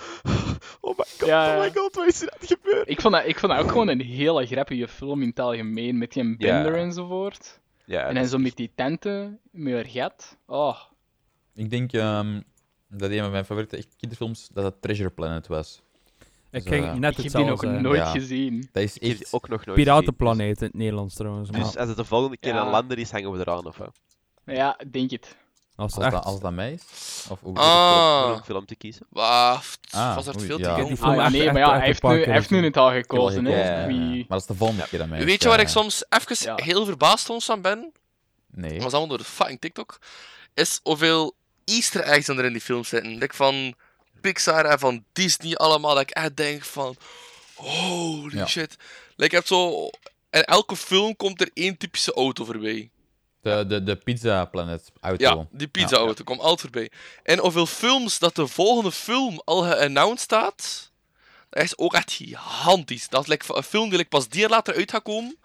Oh my god, Ja, oh my god, wat is er aan het gebeuren? Ik vond, dat, ik vond dat ook gewoon een hele grappige film in het algemeen, met die Ja. bender enzovoort. Ja, en dat dan zo met die tenten, met haar gat. Oh, Ik denk ehm, dat een van mijn favoriete kinderfilms dat het Treasure Planet was. Ik Zo, ging ja. net ik heb die nog hetzelfde. nooit Ja. gezien. Dat is Ik heb die echt... ook nog nooit gezien, Piratenplaneet in het Nederlands trouwens. Dus, maar dus als het de volgende keer Ja. een lander is, hangen we eraan, of hè? Ja, denk het. als het Als echt... dat, als dat mij is? Of hoe Ah. Voor een film te kiezen. Wacht, Ah, was er oei, veel te ja. Ik jong Ah, echt- nee, echt- maar ja, hij heeft nu, hij heeft nu gezien. het al Ik gekozen. ja, ja. Wie... Maar dat is de volgende keer aan mij. Weet je ja, waar ik soms even Ja. heel verbaasd soms van ben? Nee. Dat was allemaal door de fucking TikTok. Is hoeveel easter eggs er in die film zitten. Like van Pixar en van Disney allemaal. Dat ik echt denk van... Holy Ja. shit. Like, je hebt zo... In elke film komt er één typische auto voorbij. De, de, de Pizza Planet auto. Ja, die pizza-auto komt altijd voorbij. En hoeveel films dat de volgende film al geannounced staat, dat is ook echt gigantisch. Dat is like een film die like pas die later uit gaat komen,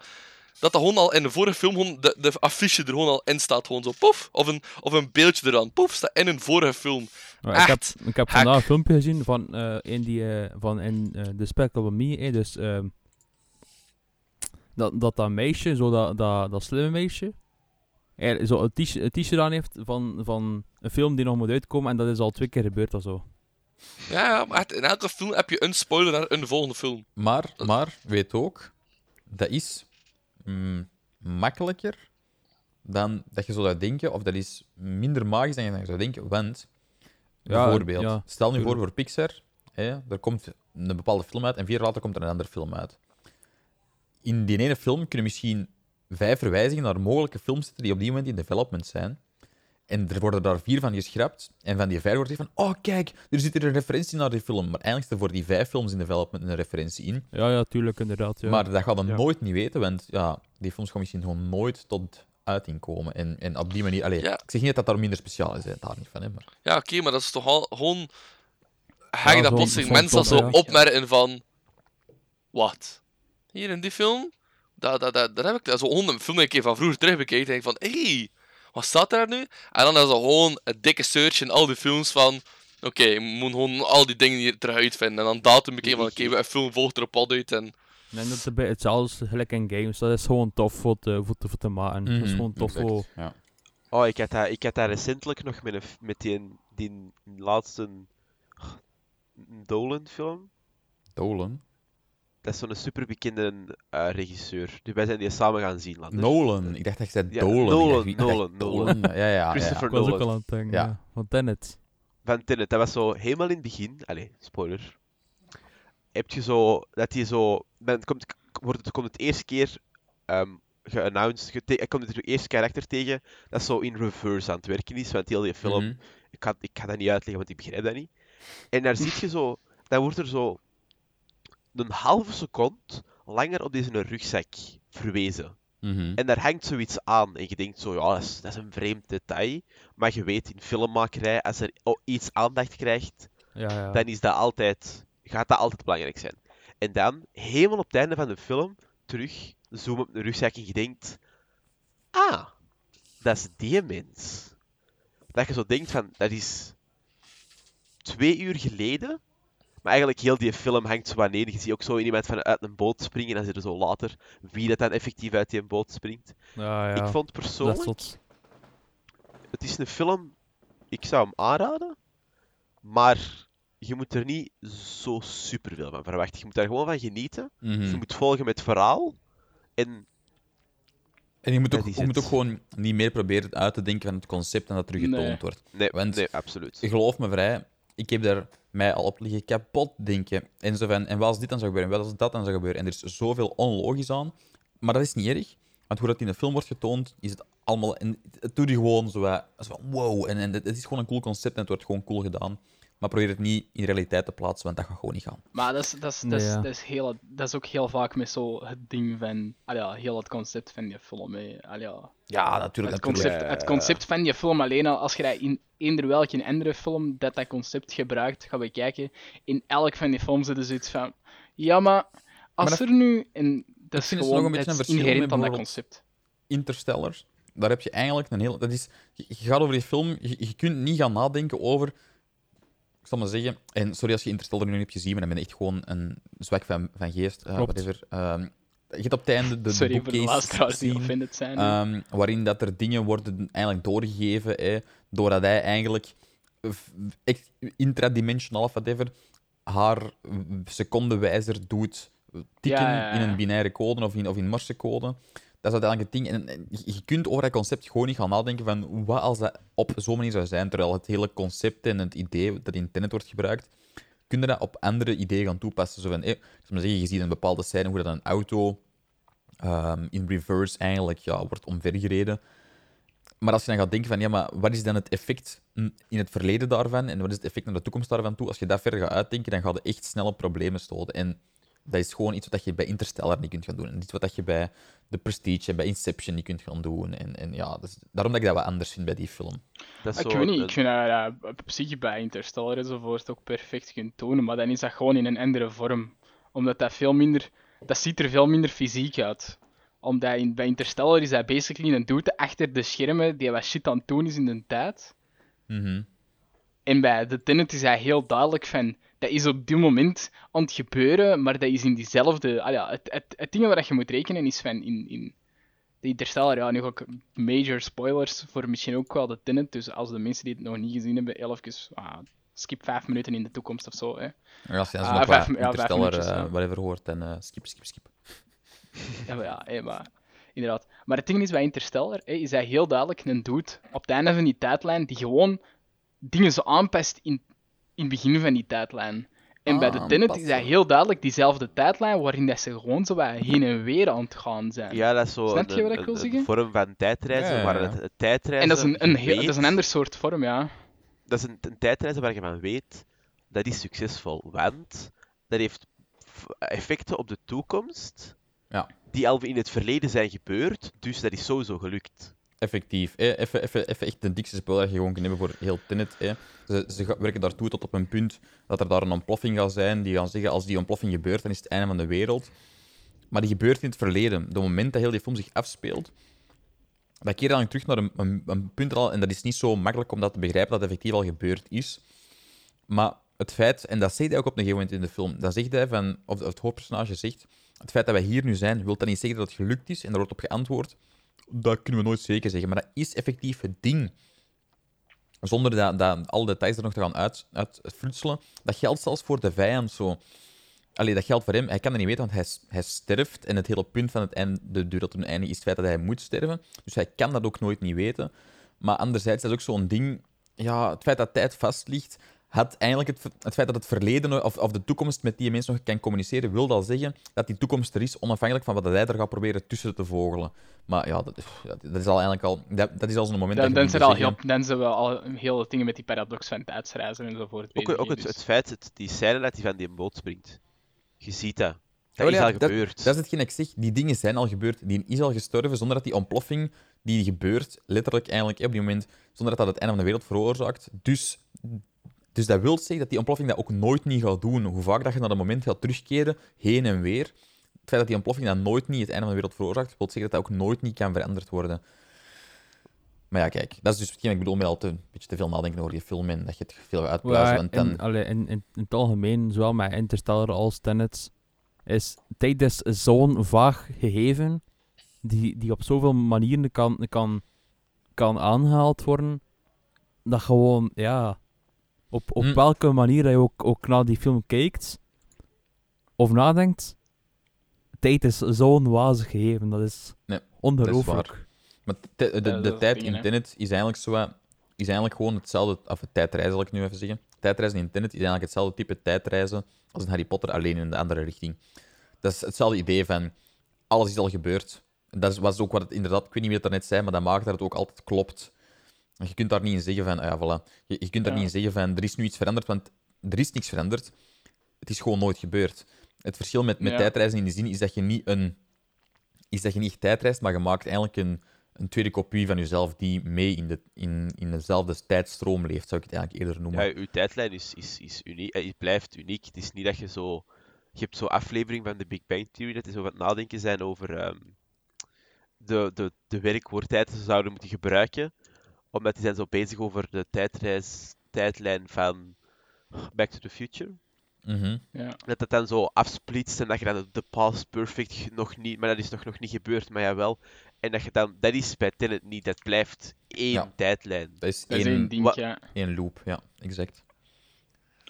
dat dat gewoon al in de vorige film gewoon de, de affiche er gewoon al in staat. Gewoon zo, poef. Of een, of een beeldje eraan. Poef, staat in een vorige film. Maar ik heb, ik heb vandaag een filmpje gezien van eh, in, die, eh, van in eh, de Spectacle Me. eh, dus ehm, dat, dat dat meisje, zo dat, dat, dat slimme meisje, er, zo een t-shirt- aan heeft van, van een film die nog moet uitkomen. En dat is al twee keer gebeurd of zo. Ja, ja, maar echt, in elke film heb je een spoiler naar een volgende film. Maar, maar, weet ook, dat is mm, makkelijker dan dat je zo zou denken, of dat is minder magisch dan je zou denken. Want, bijvoorbeeld, ja, stel nu voor voor Pixar, hè, er komt een bepaalde film uit en vier jaar later komt er een andere film uit. In die ene film kunnen misschien vijf verwijzingen naar mogelijke films zitten die op die moment in development zijn. En er worden daar vier van geschrapt. En van die vijf wordt gezegd van, oh kijk, er zit hier een referentie naar die film. Maar eigenlijk zit er voor die vijf films in development een referentie in. Ja, ja, tuurlijk, inderdaad. Ja. Maar dat gaat dan Ja. nooit niet weten, want ja, die films gaan misschien gewoon nooit tot uiting komen. En, en op die manier... Allee, Ja. Ik zeg niet dat dat daar minder speciaal is, hè, daar niet van. Hè, maar... Ja, oké, maar dat is toch al gewoon. Ga je Ja, dat plotseling mensen zo ja. opmerken van. Wat? Hier in die film? Dat, dat, dat, dat heb ik dat zo een film een keer van vroeger terug bekeken. En denk van, hé, hey, wat staat daar nu? En dan is dat gewoon een dikke search in al die films van. Oké, je moet gewoon al die dingen hier terug uitvinden. En dan datum bekeken van, oké, een film volgt erop al uit. En Nee, dat is beetje hetzelfde gelijk in games. Dat is gewoon tof voor te, voor te, voor te maken. Dat is Mhm, gewoon tof exact, voor... Ja. Oh, ik had dat, ik had dat recentelijk nog met, een, met die, die laatste Dolan-film. Dolan. Dat is zo'n superbekende eh regisseur. Dus wij zijn die samen gaan zien. Nolan. Ik dacht dat je zei Ja, Dolan. Nolan, dacht, Nolan, Dolan. Ja, ja, ja. Christopher Ik was ook Nolan. al aan het denken, Ja. ja. Van Tenet. Van Tenet. Dat was zo helemaal in het begin. Allee, spoiler. Heb je zo... Dat hij zo... Men, komt, wordt het, komt het eerste keer ehm geannounced. gete- Er komt het eerste karakter tegen. Dat zo in reverse aan het werken is. Want heel die film... Mhm. Ik, kan, ik dat niet uitleggen, want ik begrijp dat niet. En daar zie je zo... Dan wordt er zo... Een halve seconde langer op deze rugzak verwezen. Mhm. En daar hangt zoiets aan. En je denkt zo, ja, dat is, dat is een vreemd detail. Maar je weet, in filmmakerij, als er iets aandacht krijgt, Ja, ja. dan is dat altijd, gaat dat altijd belangrijk zijn. En dan, helemaal op het einde van de film, terug, zoom op de rugzak en je denkt, ah, dat is die mens. Dat je zo denkt van, dat is twee uur geleden, maar eigenlijk heel die film hangt zo wanneer. Je ziet ook zo iemand van uit een boot springen en dan zie je zo later wie dat dan effectief uit die boot springt. ja, ja. Ik vond is persoonlijk, het is een film, ik zou hem aanraden, maar je moet er niet zo superveel van verwachten. Je moet daar gewoon van genieten. Mhm. Je moet volgen met het verhaal. En En je moet, ook, je moet ook gewoon niet meer proberen uit te denken van het concept en dat terug getoond Nee. wordt. nee, Want- nee absoluut. Geloof me vrij, ik heb daar mij al op liggen kapot denken. En, zo van, en wat als dit dan zou gebeuren, en wat als dat dan zou gebeuren. En er is zoveel onlogisch aan. Maar dat is niet erg, want hoe dat in de film wordt getoond, is het allemaal... En het doet je gewoon zo, wat- zo van, wow. En, en het het is gewoon een cool concept en het wordt gewoon cool gedaan. Maar probeer het niet in realiteit te plaatsen, want dat gaat gewoon niet gaan. Maar dat is, dat, is, dat, Nee, is, ja. dat, is heel, dat is ook heel vaak met zo het ding van. Ah ja, heel het concept van die film. hè. Ah ja, Ja, natuurlijk. het, natuurlijk. concept, het concept van die film alleen al, als je dat in eender welke andere film dat dat concept gebruikt, gaan we kijken. In elk van die films zitten zoiets van. Ja, maar als Maar dat- er nu. En dat is gewoon nog een beetje een verschil inherent aan dat concept. Interstellar, daar heb je eigenlijk een heel... Dat is, je, je gaat over die film, je, je kunt niet gaan nadenken over... Ik zal maar zeggen, en sorry als je Interstellar nu niet hebt gezien, maar dan ben echt gewoon een zwak van, van geest. eh, whatever. Ehm, je hebt op het einde de, Sorry voor de luisteraars die scene, offended zijn. ehm, waarin dat er dingen worden eigenlijk doorgegeven, hè, doordat hij eigenlijk intradimensionaal of whatever haar secondewijzer doet tikken Ja, ja, ja. in een binaire code of in, of in morsecode. Dat is uiteindelijk het ding. En, je kunt over dat concept gewoon niet gaan nadenken van wat als dat op zo'n manier zou zijn, terwijl het hele concept en het idee dat in Tenet wordt gebruikt, kun je dat op andere ideeën gaan toepassen. Zo van, eh, zeggen, je ziet een bepaalde scène hoe dat een auto ehm, in reverse eigenlijk ja, wordt omvergereden. Maar als je dan gaat denken van, ja, maar wat is dan het effect in het verleden daarvan en wat is het effect naar de toekomst daarvan toe? Als je dat verder gaat uitdenken, dan gaat je echt snelle problemen stoten. En Dat is gewoon iets wat je bij Interstellar niet kunt gaan doen. En iets wat je bij The Prestige en bij Inception niet kunt gaan doen. En, en ja, dus daarom dat ik dat wat anders vind bij die film. Dat is Ik zo weet niet, ik vind dat op zich bij Interstellar enzovoort ook perfect kunt tonen, maar dan is dat gewoon in een andere vorm. Omdat dat veel minder, dat ziet er veel minder fysiek uit. Omdat in, bij Interstellar is dat basically een dude achter de schermen die wat shit aan het doen is in de tijd. Mhm. En bij The Tenet is hij heel duidelijk van, dat is op dit moment aan het gebeuren, maar dat is in diezelfde... Ah ja, het, het, het ding waar je moet rekenen is van, in, in de Interstellar, ja, nu ook major spoilers voor misschien ook wel The Tenet, dus als de mensen die het nog niet gezien hebben, even, ah, skip vijf minuten in de toekomst of zo, hè. Ja, als je als je Ah, nog vijf- wat ja, vijf Interstellar, minuutjes, eh, ja. whatever hoort, en eh, skip, skip, skip. *laughs* Ja, maar, ja, maar inderdaad. Maar het ding is bij Interstellar, hè, is hij heel duidelijk een dude op het einde van die tijdlijn die gewoon dingen zo aanpast in, in het begin van die tijdlijn. En bij de Tenet is hij heel duidelijk diezelfde tijdlijn waarin dat ze gewoon zo heen en weer aan het gaan zijn. Ja, dat is zo Snap een, je wat ik wil een zeggen? vorm van tijdreizen, Ja, ja, waar ja. het, het tijdreizen... en dat is een, een, heel, dat is een ander soort vorm, ja. Dat is een, een tijdreizen waar je van weet, dat is succesvol. Want dat heeft effecten op de toekomst, Ja. die al in het verleden zijn gebeurd, dus dat is sowieso gelukt. Effectief. hè. Even, even, even echt de dikste spel dat je gewoon kunt hebben voor heel Tenet. Ze, ze werken daartoe tot op een punt dat er daar een ontploffing gaat zijn. Die gaan zeggen, als die ontploffing gebeurt, dan is het einde van de wereld. Maar die gebeurt in het verleden. Op het moment dat heel die film zich afspeelt, dat keer dan terug naar een, een, een punt al. En dat is niet zo makkelijk om dat te begrijpen dat het effectief al gebeurd is. Maar het feit, en dat zegt hij ook op een gegeven moment in de film, dat zegt hij van, of het hoofdpersonage zegt, het feit dat wij hier nu zijn, wil dat niet zeggen dat het gelukt is. En daar wordt op geantwoord, dat kunnen we nooit zeker zeggen. Maar dat is effectief het ding. Zonder dat, dat alle details er nog te gaan uit, uitfrutselen. Dat geldt zelfs voor de vijand zo. Allee, dat geldt voor hem. Hij kan dat niet weten, want hij, hij sterft. En het hele punt van het einde, de duur dat een einde is het feit dat hij moet sterven. Dus hij kan dat ook nooit niet weten. Maar anderzijds, dat is ook zo'n ding... Ja, het feit dat tijd vast ligt, had eigenlijk het, het feit dat het verleden of, of de toekomst met die mensen nog kan communiceren, wil al zeggen dat die toekomst er is, onafhankelijk van wat hij er gaat proberen tussen te vogelen. Maar ja, dat, dat is al eigenlijk al... Dat, dat is al zo'n moment Dan, dat dan, zijn al heel, zeggen- dan zijn we al heel de dingen met die paradox van tijdsreizen enzovoort Ook, ook het, dus- het feit, het, die scène dat hij van die boot springt. Je ziet dat. Dat Oh is ja, al gebeurd. Dat is hetgeen ik zeg. Die dingen zijn al gebeurd. Die is al gestorven zonder dat die ontploffing die gebeurt, letterlijk eigenlijk op die moment, zonder dat dat het einde van de wereld veroorzaakt. Dus, dus dat wil zeggen dat die ontploffing dat ook nooit niet gaat doen. Hoe vaak dat je naar dat moment gaat terugkeren, heen en weer. Het feit dat die ontploffing dat nooit niet het einde van de wereld veroorzaakt, wil zeggen dat dat ook nooit niet kan veranderd worden. Maar ja, kijk, dat is dus hetgeen ik bedoel met al te, een beetje te veel nadenken over die film en dat je het veel uitpluizen. Ja, in, in, in, in het algemeen, zowel met Interstellar als Tenet, is tijd is zo'n vaag gegeven, die, die op zoveel manieren kan, kan, kan aangehaald worden, dat gewoon, ja, op, op Hm. welke manier dat je ook, ook naar die film kijkt, of nadenkt, tijd is zo'n wazig gegeven, dat is Nee, ongelooflijk. Maar de, de, tijd in. Tenet is eigenlijk, zo, wat- is eigenlijk gewoon hetzelfde... Of het tijdreizen, zal ik nu even zeggen. Tijdreizen in Tenet is eigenlijk hetzelfde type tijdreizen als in Harry Potter, alleen in de andere richting. Dat is hetzelfde idee van... Alles is al gebeurd. Dat is, was ook wat het inderdaad... Ik weet niet wie het daarnet zei, maar dat maakt dat het ook altijd klopt. Want je kunt daar niet in zeggen van... ah Ja, voilà. Je, je kunt daar Ja. niet in zeggen van... Er is nu iets veranderd, want er is niks veranderd. Het is gewoon nooit gebeurd. Het verschil met, met Ja. tijdreizen in de zin is dat je niet een... Is dat je niet echt tijdreist, maar je maakt eigenlijk een een tweede kopie van jezelf die mee in, de, in, in dezelfde tijdstroom leeft, zou ik het eigenlijk eerder noemen. Ja, uw tijdlijn is, is, is uniek. eh, Het blijft uniek. Het is niet dat je zo... Je hebt zo'n aflevering van de Big Bang Theory dat is over het nadenken zijn over ehm, de, de, de werkwoordtijd die ze zouden moeten gebruiken. Omdat die zijn zo bezig over de tijdreis, tijdlijn van Back to the Future. Mhm. ja. Dat dat dan zo afsplitst en dat je dan de, past perfect nog niet, maar dat is nog, nog niet gebeurd, maar jawel. En dat je dan, dat is bij Tenet niet, dat blijft één Ja. tijdlijn. Dat is Dat is één, één ding, wa- ja. één loop, ja, exact.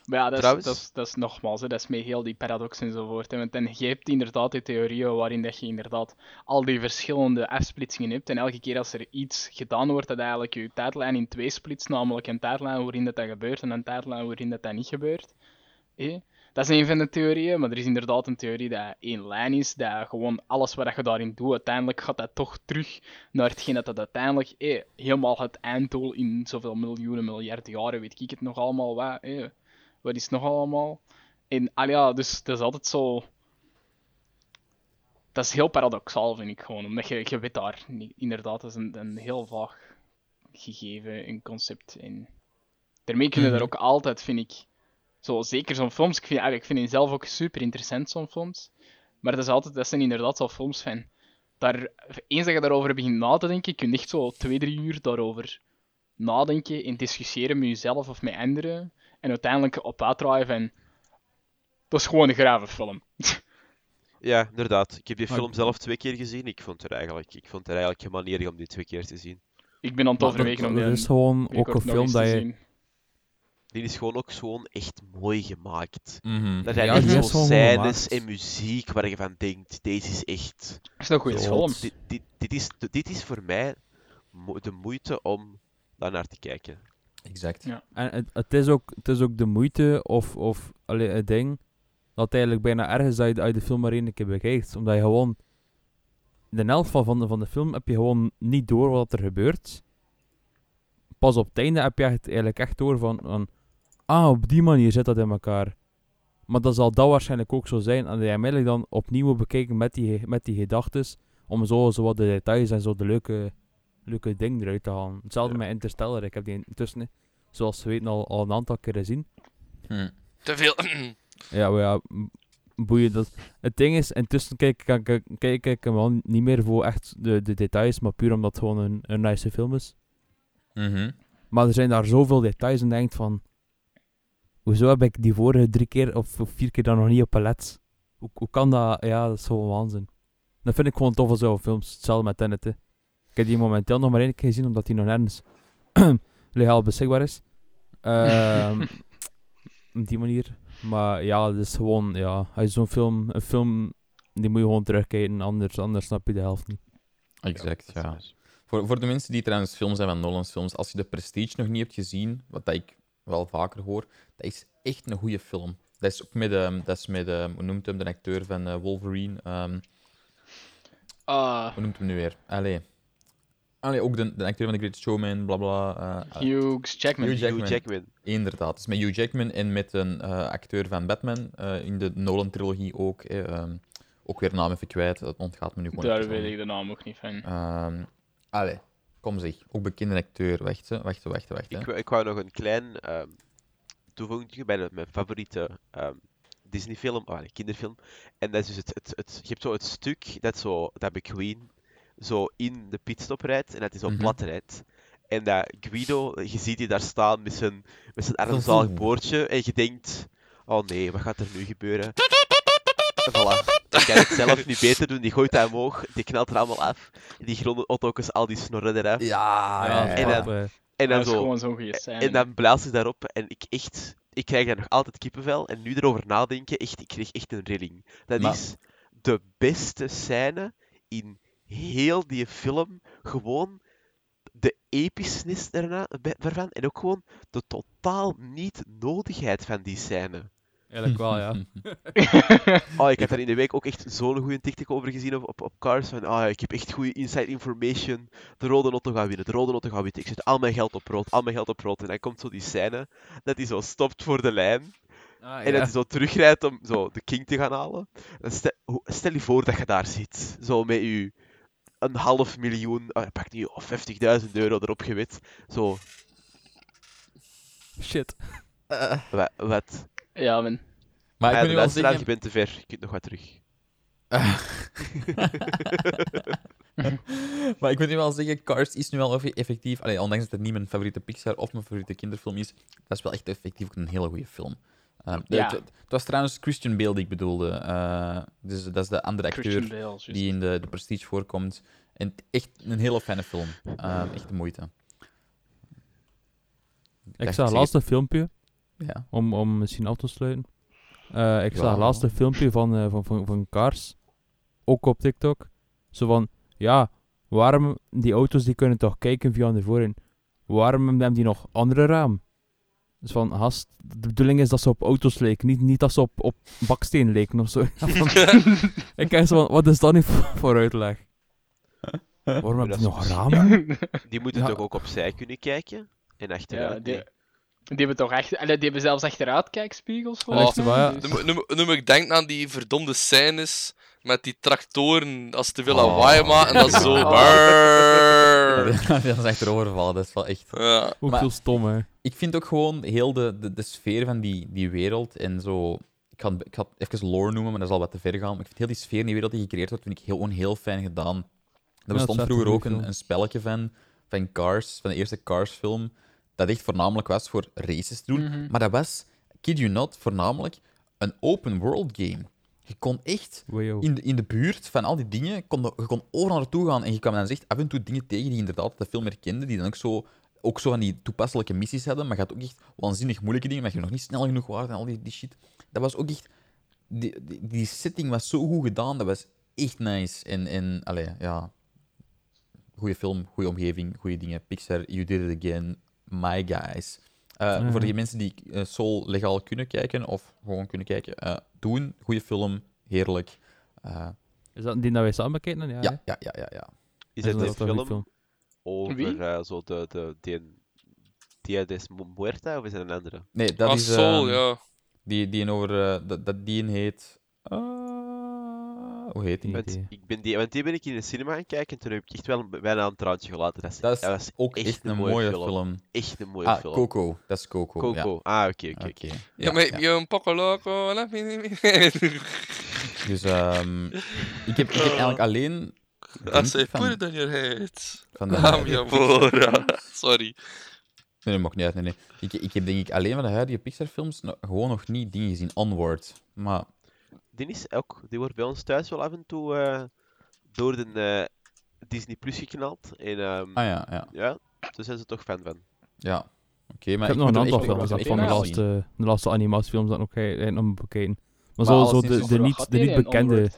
Maar ja, dat is, dat is, dat is nogmaals, hè, dat is met heel die paradox enzovoort. Hè. Want dan, je hebt inderdaad die theorieën waarin dat je inderdaad al die verschillende afsplitsingen hebt. En elke keer als er iets gedaan wordt, dat eigenlijk je tijdlijn in twee splitst. Namelijk een tijdlijn waarin dat, dat gebeurt en een tijdlijn waarin dat, dat niet gebeurt. Hè. Dat is een van de theorieën, maar er is inderdaad een theorie dat één lijn is. Dat gewoon alles wat je daarin doet, uiteindelijk gaat dat toch terug naar hetgeen dat dat uiteindelijk eh, helemaal het einddoel in zoveel miljoenen, miljarden jaren, weet ik het nog allemaal wat. Wat is nog allemaal? En ah ja, dus dat is altijd zo. dat is heel paradoxaal, vind ik gewoon. Omdat je, je weet daar, niet- inderdaad, dat is een, een heel vaag gegeven, een concept. En daarmee kun je daar Mhm. ook altijd, vind ik, zo, zeker zo'n films, ik vind, eigenlijk, ik vind die zelf ook super interessant, zo'n films. Maar dat, is altijd, dat zijn inderdaad zo films van, daar, eens dat je daarover begint na te denken, kun je echt zo twee, drie uur daarover nadenken en discussiëren met jezelf of met anderen. En uiteindelijk op uitdraaien van, dat is gewoon een grave film. Ja, inderdaad. Ik heb die film zelf twee keer gezien. Ik vond, er eigenlijk, ik vond er eigenlijk geen manier om die twee keer te zien. Ik ben aan het overwegen om dat die is gewoon ook een film dat te je... zien. Die is gewoon ook gewoon echt mooi gemaakt. Mhm. Er zijn Ja, echt die zo scènes en muziek waar je van denkt, deze is echt... Dat is een goede Zo. film. Dit, dit, dit, is, dit is voor mij de moeite om daar naar te kijken. Exact. Ja. En het, het, is ook, het is ook de moeite of, of allee, het ding dat eigenlijk bijna ergens dat je, de film maar één keer bekijkt. Omdat je gewoon... De helft van, van, de, van de film heb je gewoon niet door wat er gebeurt. Pas op het einde heb je echt, eigenlijk echt door van, van... Ah, op die manier zit dat in elkaar. Maar dat zal dat waarschijnlijk ook zo zijn. En dat je eigenlijk dan opnieuw moet bekijken met die, met die gedachtes. Om zo, zo wat de details en zo de leuke, leuke dingen eruit te halen. Hetzelfde Ja. met Interstellar. Ik heb die intussen, zoals we weten, al, al een aantal keren gezien. Hm. Te veel. *clears throat* Ja, maar ja, boeien. Dat... Het ding is, intussen kijk, kijk, kijk, kijk ik hem wel niet meer voor echt de, de details, maar puur omdat het gewoon een, een nice film is. Mhm. Maar er zijn daar zoveel details en denkt van... Hoezo heb ik die vorige drie keer of of vier keer dan nog niet op palet? Hoe, hoe kan dat? Ja, dat is gewoon waanzin. Dat vind ik gewoon tof als zo'n films. Hetzelfde met Tenet. hè. Ik heb die momenteel nog maar één keer gezien, omdat die nog nergens *clears throat* legaal beschikbaar is. Ehm, *laughs* op die manier. Maar ja, het is gewoon... Ja, als je zo'n film... Een film... Die moet je gewoon terugkijken, anders, anders snap je de helft niet. Exact, ja. Voor, voor de mensen die trouwens films zijn van Nolan's films, als je de Prestige nog niet hebt gezien, wat dat ik wel vaker hoor, dat is echt een goede film. Dat is ook met, ehm, dat is met ehm, hoe noemt hem, de acteur van eh, Wolverine? ehm, Ah, hoe noemt hem nu weer? Allee. Allee, ook de, de acteur van The Great Showman, bla bla. eh, Hugh Jackman. Hugh Jackman. Hugh Jackman. Inderdaad. Het is met Hugh Jackman en met een eh, acteur van Batman eh, in de Nolan-trilogie ook. eh, ehm, ook weer naam even kwijt, dat ontgaat me nu gewoon. Daar weet ik de naam ook niet van. Ehm, allee, kom zeg. Ook bekende acteur. Wacht, hè. wacht, wacht, wacht. hè. Ik, wou- ik wou nog een klein ehm toevoeging bij de, mijn favoriete ehm, Disney-film, oh, kinderfilm. En dat is dus het, het, het, je hebt zo het stuk dat, zo, dat McQueen zo in de pitstop rijdt en dat hij zo Mhm. plat rijdt. En dat Guido, je ziet die daar staan met zijn, met zijn armzalig boordje en je denkt, oh nee, wat gaat er nu gebeuren? En voilà. Ik kan het zelf niet beter doen, die gooit dat omhoog, die knalt er allemaal af. Die gronde auto's, al die snorren eraf. Ja, Ja, ja, en dan- eh, En dan dat is zo, gewoon zo'n goede scène. en dan blaast ze daarop en ik echt, ik krijg daar nog altijd kippenvel. En nu erover nadenken, echt, ik kreeg echt een rilling. Dat Maar- is de beste scène in heel die film. Gewoon de episches erna, ervan en ook gewoon de totaal niet nodigheid van die scène. eigenlijk wel, ja. *laughs* Oh, ik heb daar in de week ook echt zo'n goede TikTok over gezien op, op, op Cars. Van, ah, ik heb echt goede inside information. De rode auto gaat winnen, de rode auto gaat winnen. Ik zet al mijn geld op rood, al mijn geld op rood. En dan komt zo die scène dat hij zo stopt voor de lijn. Ah, En dat hij zo terugrijdt om zo de king te gaan halen. Stel, stel je voor dat je daar zit. Zo met je een half miljoen, ah, pak nu of 50.000 euro erop gewet. Zo, Shit. wat? wat? Ja, man. Maar ik Ah, moet de nu wel luisteraar, zeggen... je bent te ver. Je kunt nog wat terug. *laughs* maar ik moet nu wel zeggen, Cars is nu wel effe- effectief. Allee, ondanks dat het niet mijn favoriete Pixar of mijn favoriete kinderfilm is, dat is wel echt effectief ook een hele goede film. Ehm, Ja. het, het was trouwens Christian Bale die ik bedoelde. eh, dus dat is de andere acteur Bale, die in de, de Prestige voorkomt. En echt een hele fijne film. Ehm, echt de moeite. Ik zag zeg laatst een filmpje, het. Ja. om, om misschien af te sluiten. Eh, ik zag Ja. laatst een filmpje van, eh, van, van, van Cars, ook op TikTok. Zo van, ja, waarom, die auto's die kunnen toch kijken via de voorin. Waarom hebben die nog andere raam? Dus van, gast, de bedoeling is dat ze op auto's leken, niet, niet dat ze op, op baksteen leken of zo. *laughs* *laughs* ik kijk zo van, wat is dat nu voor, voor uitleg? Waarom die is nog ramen? *laughs* Die moeten Ja. toch ook opzij kunnen kijken? En ja, achteruit? die, nee. die hebben toch echt... die hebben zelfs achteruitkijkspiegels. Oh, waar, mij, ja. dus- Nu, ik denken aan die verdomde scènes Met die tractoren, als ze te veel Oh. lawaai maken, en dat zo... *laughs* Dat is echt erovervallen, dat is wel echt... Ja. Ook Maar- veel stom, hè. Ik vind ook gewoon heel de, de, de sfeer van die, die wereld en zo... Ik ga, het- ik ga het even lore noemen, maar dat is al wat te ver gaan. Maar ik vind heel die sfeer in die wereld die gecreëerd wordt, vind ik heel, gewoon heel fijn gedaan. Er dat bestond vroeger ook een, een spelletje van, van Cars, van de eerste Cars-film, dat echt voornamelijk was voor races te doen. Mhm. Maar dat was, kid you not, voornamelijk een open-world game. Je kon echt in de, in de buurt van al die dingen, kon de- je kon overal naartoe gaan en je kwam dan echt af en toe dingen tegen die je inderdaad de film herkende, die dan ook zo, ook zo van die toepasselijke missies hadden, maar je had ook echt waanzinnig moeilijke dingen, maar je nog niet snel genoeg waren en al die, die shit. Dat was ook echt... Die, die, die setting was zo goed gedaan, dat was echt nice. En, en allee, ja... Goeie film, goede omgeving, goede dingen. Pixar, you did it again, my guys. Eh. Voor de mensen die eh, Soul legaal kunnen kijken, of gewoon kunnen kijken, eh doen. Goede film, heerlijk. Eh, Is dat die dat wij samen bekeken? Ja, ja, ja, ja, ja, ja. Is het een een film over zo de, de, die, Dia des Muerta of is het een andere? Nee, dat Ah, is... Soul, ehm, ja. Die, die een over... dat, dat die een heet... hoe heet die? Want, ik ben die, want die ben ik in de cinema gaan kijken en toen heb ik echt wel een- bijna een traantje gelaten. Dat is, Dat is was ook echt, een mooie film. Echt een mooie Ah, film. Coco. Dat is Coco. Coco. Ah, oké, oké. Oké. Ja, maar je een poco loco, laat me niet *laughs* Dus ehm, ik, heb, ik heb eigenlijk alleen... denk Als van- put it on your head. van de boy. *laughs* Sorry. Nee, dat mag niet uit. Nee, nee. Ik, ik heb denk ik alleen van de huidige Pixar-films gewoon nog niet dingen gezien. Onward. Maar Die, is ook, die wordt bij ons thuis wel af en toe eh, door de eh, Disney Plus geknald. En ehm, Ah ja, ja. ja, daar zijn ze toch fan van. Ja. Oké, maar ik heb nog een aantal films dat van de laatste, de laatste animatiefilms dat nog bekijken. Maar, Maar zo, de, is de, wat niet, de niet bekende.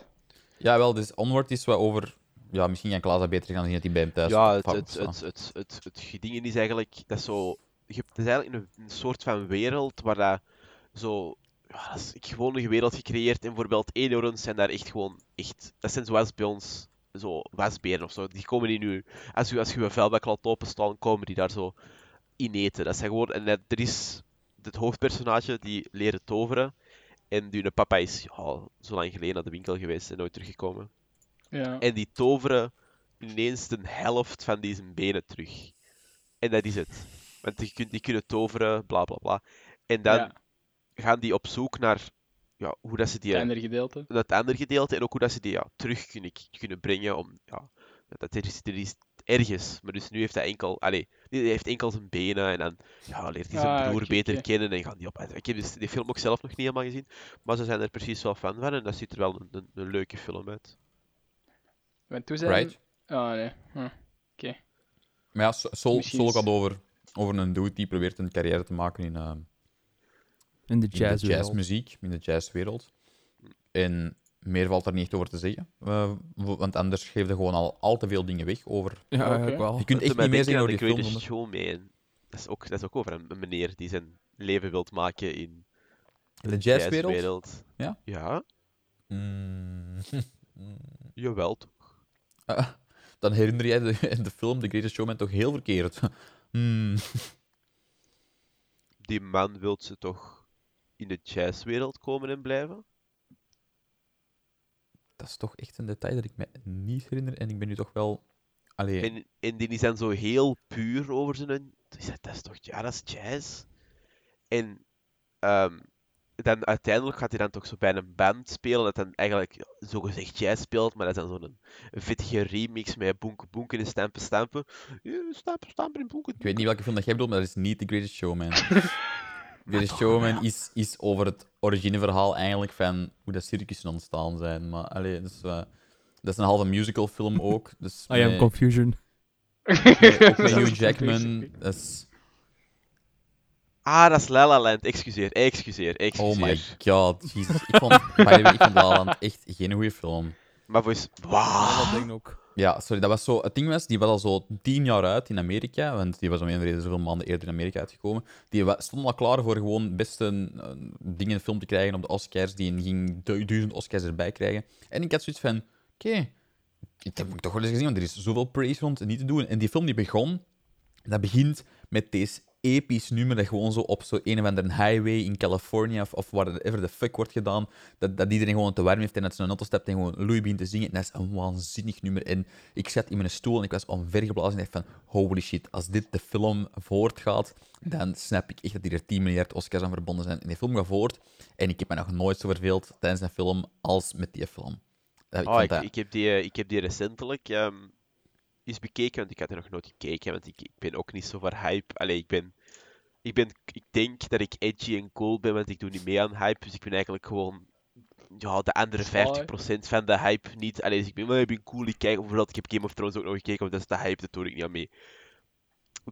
Ja, wel, dus Onward is wel over... Ja, misschien kan Klaas dat beter gaan zien dat hij bij hem thuis ja, het, het, het, het, het, het gedingen is eigenlijk, dat is zo, je hebt, het is eigenlijk een, een soort van wereld waar dat zo, ja, dat is ik- gewoon een wereld gecreëerd en bijvoorbeeld eenhoorns zijn daar echt gewoon, echt, dat zijn zoals bij ons, zo wasberen of zo, die komen in nu, als je, als je een vuilbak laat openstaan, komen die daar zo in eten. Dat zijn gewoon, en dat- er is het hoofdpersonage die leren toveren en die papa is ja, zo lang geleden naar de winkel geweest en nooit teruggekomen. Ja. En die toveren ineens de helft van zijn benen terug. En dat is het. Want die, kun- die kunnen toveren, bla bla bla. En dan Ja, gaan die op zoek naar ja, hoe dat ze die, het andere gedeelte. dat andere gedeelte en ook hoe dat ze die ja, terug kunnen, kunnen brengen. Om, ja, dat er is, er is ergens, maar dus nu heeft hij enkel, allee, hij heeft enkel zijn benen en dan ja, leert hij zijn Ah, broer oké, beter oké. kennen en gaan die op. Ik heb dus die film ook zelf nog niet helemaal gezien, maar ze zijn er precies wel fan van en dat ziet er wel een, een, een leuke film uit. Want toen zijn... Right? Ah, nee. Hm. Maar ja, So- Soul, Misschien Soul is- gaat over, over een dude die probeert een carrière te maken in, eh, In de in de jazz. jazzmuziek, in de jazzwereld. En meer valt er niet echt over te zeggen. eh, want anders geef je gewoon al, al te veel dingen weg over... Ja, eigenlijk wel. Je kunt echt niet meer denken zeggen aan over die film. Greatest zonder- Showman. Dat is ook, dat is ook over een, meneer die zijn leven wilt maken in In de jazzwereld? jazzwereld. Ja? Ja, Mm. *laughs* jawel. toch. Ah, dan herinner jij de, *laughs* de film The Greatest Showman toch heel verkeerd. *laughs* Hmm. Die man wil ze toch in de jazzwereld komen en blijven? Dat is toch echt een detail dat ik me niet herinner. En ik ben nu toch wel... Allee, En, en die is dan zo heel puur over zijn... Dat, dat is toch... Ja, dat is jazz. En ehm, dan uiteindelijk gaat hij dan toch zo bij een band spelen dat dan eigenlijk zogezegd jazz speelt, maar dat is dan zo'n een vettige remix met boenken boenken en stampen stampen. Ja, stampen stampen en ik weet niet welke film dat jij bedoelt, maar dat is niet The Greatest Showman. *laughs* The Greatest Showman is, is over het origineverhaal eigenlijk van hoe dat circussen ontstaan zijn. Maar allee, dus, eh, dat is een halve musical film *laughs* ook. Dus I am confusion. met- *laughs* Hugh Jackman. confusing. Dat is... Ah, dat is La La Land. Excuseer, excuseer, excuseer. Oh my god, Jesus. Ik vond, by the way, ik vond La La Land echt geen goede film. Maar. Ah, Wauw. dat ding ook. Ja, sorry, dat was zo... Het ding was, die was al zo tien jaar uit in Amerika, want die was om een reden zoveel maanden eerder in Amerika uitgekomen. Die stond al klaar voor gewoon beste dingen film te krijgen op de Oscars. Die ging du- duizend Oscars erbij krijgen. En ik had zoiets van, oké, ik heb toch wel eens gezien, want er is zoveel praise rond niet te doen. En die film die begon, dat begint met deze episch nummer dat gewoon zo op zo een of andere highway in California of, of whatever the fuck wordt gedaan, dat, dat iedereen gewoon te warm heeft en dat ze een auto stapt en gewoon Louis begint te zingen. En dat is een waanzinnig nummer. En ik zat in mijn stoel en ik was omvergeblazen en dacht van, holy shit, als dit de film voortgaat, dan snap ik echt dat hier er 10 miljard Oscars aan verbonden zijn. En die film gaat voort en ik heb me nog nooit zo verveeld tijdens een film als met die film. Dat- Ik Oh, ik, dat- ik, heb die, ik heb die recentelijk ehm, eens bekeken, want ik had er nog nooit gekeken, want ik, ik ben ook niet zo voor hype. Allee, ik ben, ik ben, ik denk dat ik edgy en cool ben, want ik doe niet mee aan hype, dus ik ben eigenlijk gewoon, ja, de andere Saai. 50% van de hype niet. Allee, dus ik ben, wel ik ben cool, ik kijk, bijvoorbeeld, ik heb Game of Thrones ook nog gekeken, want dat is de hype, dat doe ik niet aan mee.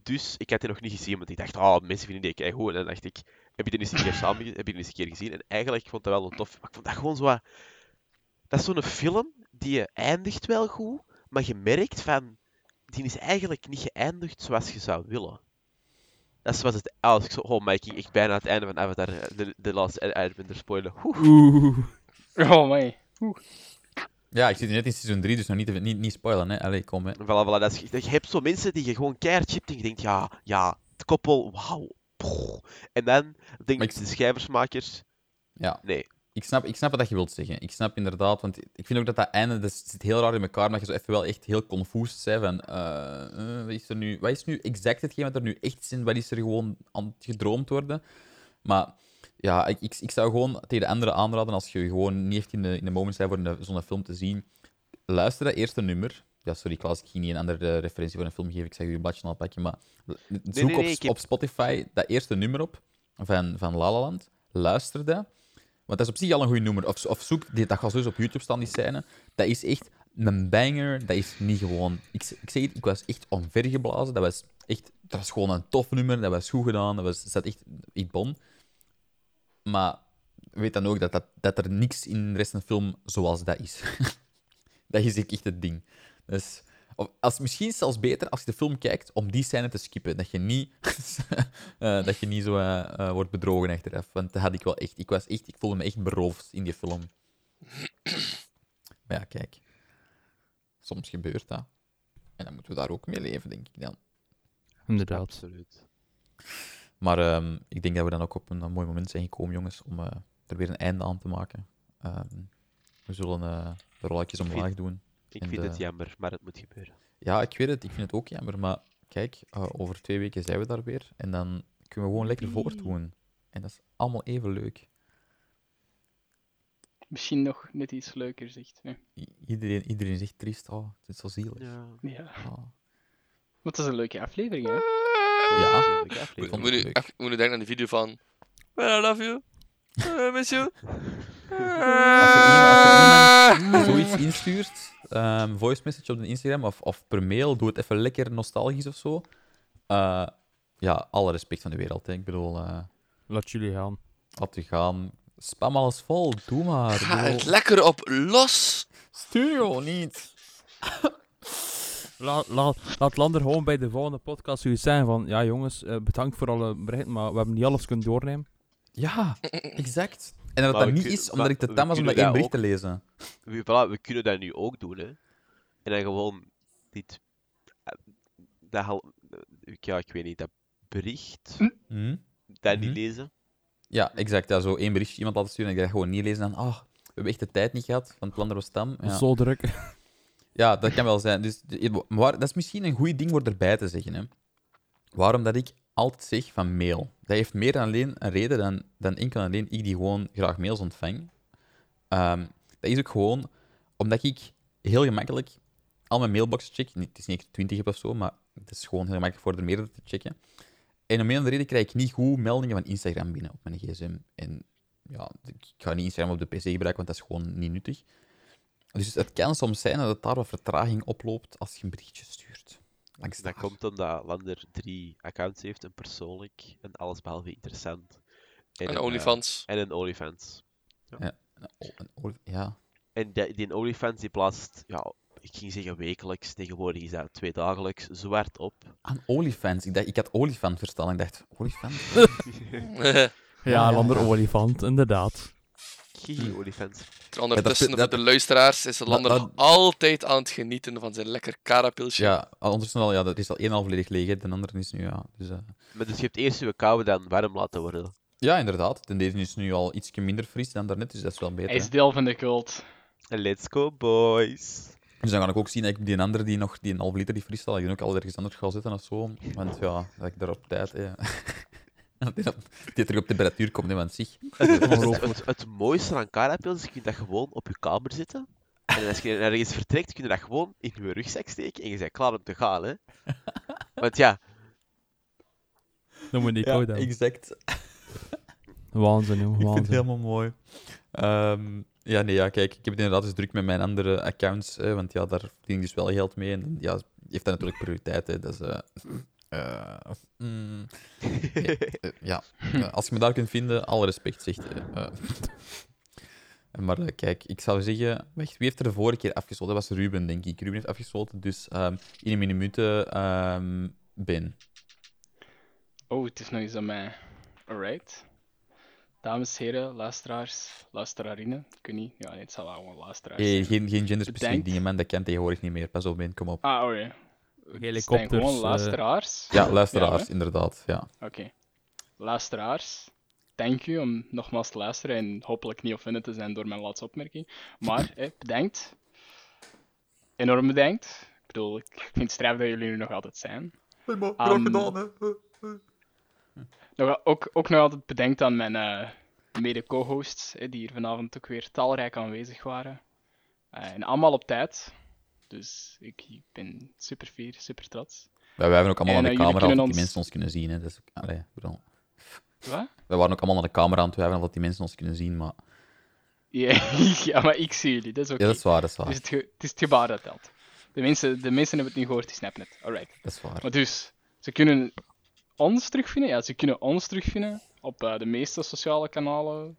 Dus ik had die nog niet gezien, want ik dacht, oh, mensen vinden die keigoed. En dan dacht ik, heb je die eens een keer samen, heb je die eens een keer gezien? En eigenlijk, ik vond dat wel een tof, maar ik vond dat gewoon zo wat- dat is zo'n film die je eindigt wel goed, maar je merkt van, die is eigenlijk niet geëindigd zoals je zou willen. Dat is zoals het, ah, als ik zo, oh, maar ik ging echt bijna aan het einde van Avatar, eh, de, de laatste Airbender spoilen. Oeh. Oeh. Oh, my. Ja, ik zit nu net in seizoen 3, dus nog niet, niet, niet spoilen, hè. Allee, kom, hè. Voilà, voilà, dat is, je hebt zo mensen die je gewoon keihard chipt en je denkt, ja, ja, het koppel, wauw. En dan denk ik, ik- de schrijversmakers, Ja. nee. Ik snap, ik snap wat je wilt zeggen. Ik snap inderdaad, want ik vind ook dat dat einde dat zit heel raar in elkaar, maar je zo even wel echt heel confused bent van eh, eh, wat, is er nu, wat is nu exact hetgeen wat er nu echt is en wat is er gewoon aan het gedroomd worden. Maar ja, ik, ik, ik zou gewoon tegen de anderen aanraden, als je gewoon niet echt in de, in de moment bent voor een- zo'n film te zien, luister dat eerste nummer. Ja, sorry Klaas, ik ging niet een andere referentie voor een film geven, ik zeg je bladje al pakken, maar zoek nee, nee, op, heb- op Spotify dat eerste nummer op van, van La La Land, luister dat. Want dat is op zich al een goede nummer. Of, of zoek, dat gaat sowieso op YouTube staan, die scène. Dat is echt een banger. Dat is niet gewoon... Ik, ik zeg het, ik was echt omvergeblazen. Dat was echt... Dat was gewoon een tof nummer. Dat was goed gedaan. Dat was, zat echt iets bon. Maar weet dan ook dat, dat, dat er niks in de rest van de film zoals dat is. *laughs* dat is echt het ding. Dus, of als, misschien is het zelfs beter als je de film kijkt om die scène te skippen. Dat je niet, *laughs* eh, dat je niet zo eh, eh, wordt bedrogen achteraf. Want dat had ik wel echt. Ik, was echt, ik voelde me echt beroofd in die film. maar ja, kijk. Soms gebeurt dat. En dan moeten we daar ook mee leven, denk ik dan. Inderdaad. Absoluut. Maar ehm, ik denk dat we dan ook op een, een mooi moment zijn gekomen, jongens, om eh, er weer een einde aan te maken. Ehm, we zullen eh, de rolletjes omlaag doen. Ik En vind de- het jammer, maar het moet gebeuren. Ja, ik weet het. Ik vind het ook jammer. Maar kijk, eh, over twee weken zijn we daar weer. En dan kunnen we gewoon lekker voortdoen. En dat is allemaal even leuk. Misschien nog net iets leuker, zegt. I- iedereen, iedereen zegt triest. Oh, het is zo zielig. Ja. Ja. Oh. Want dat is een leuke aflevering, hè? Ja. Moet nu denken aan die video van... Well, I love you. I miss you. Als er iemand, als er iemand zoiets instuurt, ehm, voice message op de Instagram of, of per mail, doe het even lekker nostalgisch of zo. Eh, ja, alle respect van de wereld. Hè. Ik bedoel, eh Laat jullie gaan. laat u gaan. Spam alles vol, doe maar. Ga bedoel, het lekker op los. Studio niet. Laat, laat, laat Lander gewoon bij de volgende podcast zoiets zijn van... Ja, jongens, eh, bedankt voor alle berichten, maar we hebben niet alles kunnen doornemen. Ja, exact. En dat Maar dat niet is omdat ik te tam was om dat één bericht te lezen. We, voilà, we kunnen dat nu ook doen, hè. En dan gewoon dit... eh, Dat ja, ik weet niet, dat bericht, Hm? dat niet Mhm. lezen. Ja, exact. Ja, zo één berichtje iemand laten sturen en ik dat gewoon niet lezen. En ah, we hebben echt de tijd niet gehad, want het plan er was tam. Ja. Zo druk. *laughs* Ja, dat kan wel zijn. Dus, maar dat is misschien een goed ding voor erbij te zeggen. Hè. Waarom dat ik altijd zeg van mail. Dat heeft meer dan alleen een reden dan, dan enkel en alleen ik die gewoon graag mails ontvang. Ehm, dat is ook gewoon omdat ik heel gemakkelijk al mijn mailboxen check. Het is niet echt 20 heb of zo, maar het is gewoon heel gemakkelijk voor er meerdere te checken. En om een of reden krijg ik niet goed meldingen van Instagram binnen op mijn gsm. En ja, ik ga niet Instagram op de PC gebruiken, want dat is gewoon niet nuttig. Dus het kan soms zijn dat het daar wat vertraging oploopt als je een berichtje stuurt. Langs Dat daar. komt omdat Lander drie accounts heeft, een persoonlijk, een allesbehalve interessant. En een, eh, OnlyFans. en een OnlyFans. Een o- een ja. En die, die OnlyFans die plaatst, ja, ik ging zeggen wekelijks, tegenwoordig is dat tweedagelijks, zwart op. Aan olifants. Ik, dacht, ik had olifant verstaan. Ik dacht, olifant? *laughs* *laughs* Ja, Lander olifant, inderdaad. Gigi Olifants. Ondertussen, Ja, dat- de luisteraars, is lander dat- nog altijd aan het genieten van zijn lekker karapilsje. Ja, ondertussen al, ja, dat is al één al volledig leeg, hè. de andere is nu, ja. Dus, eh, Maar dus je hebt eerst je koude dan warm laten worden. ja, inderdaad. De deze is nu al iets minder fris dan daarnet, dus dat is wel beter. Hij is deel van de cult. Let's go, boys. Dus dan ga ik ook zien dat ik die andere, die nog die een half liter die fris staat, dat ik die ook al ergens anders ga zetten of zo. Want ja, dat ik daar op tijd... *laughs* *laughs* dat die, terug op temperatuur komt, hè, want zeg. Het, het mooiste aan karapils is, je kunt dat gewoon op je kamer zetten. En als je ergens vertrekt, kun je dat gewoon in je rugzak steken en je bent klaar om te gaan, hè. *laughs* Want ja, Dan moet ik Ja, exact. Waanzin, joh. Ik vind het helemaal mooi. Ehm, ja, nee, ja, kijk, ik heb het inderdaad eens druk met mijn andere accounts, hè, want ja, daar verdien ik dus wel geld mee. En ja, heeft dat natuurlijk prioriteit, hè. Dat is... eh, eh, mm, *laughs* eh, ja, als je me daar kunt vinden, alle respect, zegt. *laughs* Eh, maar kijk, ik zou zeggen... Wacht, wie heeft er de vorige keer afgesloten? Dat was Ruben, denk ik. Ruben heeft afgesloten, dus ehm, in een minute ehm Ben. Oh, het is nog eens aan mij. Alright. Dames, heren, luisteraars, luisterarinnen. Ik weet niet. Ja, nee, het zal wel gewoon luisteraars Hey, zijn. geen, geen genderspecifieke dingen, man. Dat kan tegenwoordig niet meer. Pas op, Ben, kom op. Ah, oh ja. Het zijn Helikopters, gewoon eh, luisteraars. Ja, luisteraars, hè? inderdaad. Ja. Oké. Luisteraars, dank u om nogmaals te luisteren en hopelijk niet offended te zijn door mijn laatste opmerking. Maar, *laughs* hè, bedankt. Enorm bedankt. Ik bedoel, ik vind het strijf dat jullie er nog altijd zijn. Ehm, Nog, ook, ook nog altijd bedankt aan mijn eh, mede-co-hosts, hè, die hier vanavond ook weer talrijk aanwezig waren. Eh, en allemaal op tijd. Dus ik ben super fier, super trots. Wij, hebben ook allemaal En, aan de eh, camera, dat die mensen ons kunnen zien. Hè. Allee, ik bedoel, Wat? wij waren ook allemaal aan de camera aan het wijven, dat die mensen ons kunnen zien. Maar Ja, *laughs* ja, maar ik zie jullie, dat is oké. ja, dat is waar, dat is waar. Dus het, is het gebaar dat telt. De mensen, de mensen hebben het niet gehoord, die snappen het. Alright. Dat is waar. Maar dus, ze kunnen ons terugvinden. Ja, ze kunnen ons terugvinden op eh, de meeste sociale kanalen.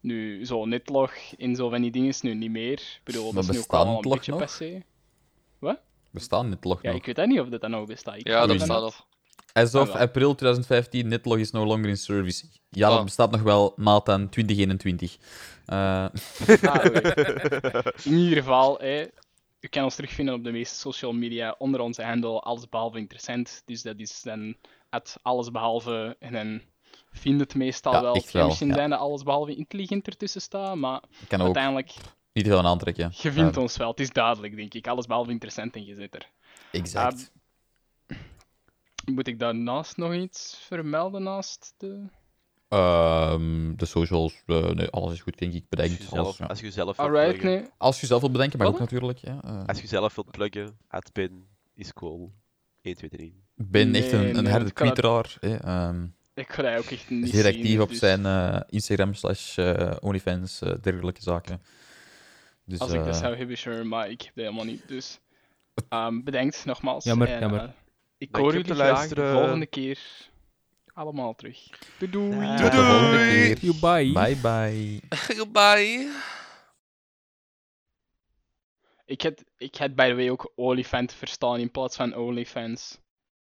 Nu, zo netlog en zo van die dingen is nu niet meer. Ik bedoel, Maar dat is nu ook allemaal een beetje passé. We staan net log Ja, nog. ik weet dat niet of dat dan nog bestaat. Ik Ja, dat weet bestaat nog. As of Ah, wel. april 2015, Netlog is no longer in service. Ja, dat Ah. bestaat nog wel, maat aan 2021. Eh, Ah, oké. *laughs* In ieder geval, hè, u kan ons terugvinden op de meeste social media onder onze handle allesbehalve interessant. Dus dat is dan het allesbehalve en dan vind het meestal Ja, wel. echt Het kan wel, misschien ja. zijn dat allesbehalve intelligent ertussen staat, maar ik kan ook uiteindelijk, niet veel aan aantrekken. je vindt ons wel. Het is duidelijk, denk ik. Allesbehalve interessant en je zit er. Exact. Moet ik daarnaast nog iets vermelden naast de... Ehm, de socials, eh, nee, alles is goed, denk ik. Als Bedankt. je Alles, zelf, als je zelf wilt Alright, pluggen, nee. Als je zelf wilt bedenken, mag ook natuurlijk. Ja. eh. als je zelf wilt pluggen, admin is cool. 1, 2, 3. Ik ben echt Nee, een, een nee, harde het- twitteraar. hè, ehm, Ik ga dat ook echt niet actief op dus zijn eh, Instagram slash OnlyFans, dergelijke zaken. Dus, Als ik dat eh, zou hebben, sure, maar ik heb dat helemaal niet. Dus ehm, bedankt nogmaals. Jammer, en, jammer. eh, ik hoor jullie te graag luisteren. de volgende keer allemaal terug. Doei doei! Doei, tot de volgende keer. Bye. Bye bye. *laughs* Goodbye. Ik had, ik had by the way ook olifant verstaan in plaats van OnlyFans.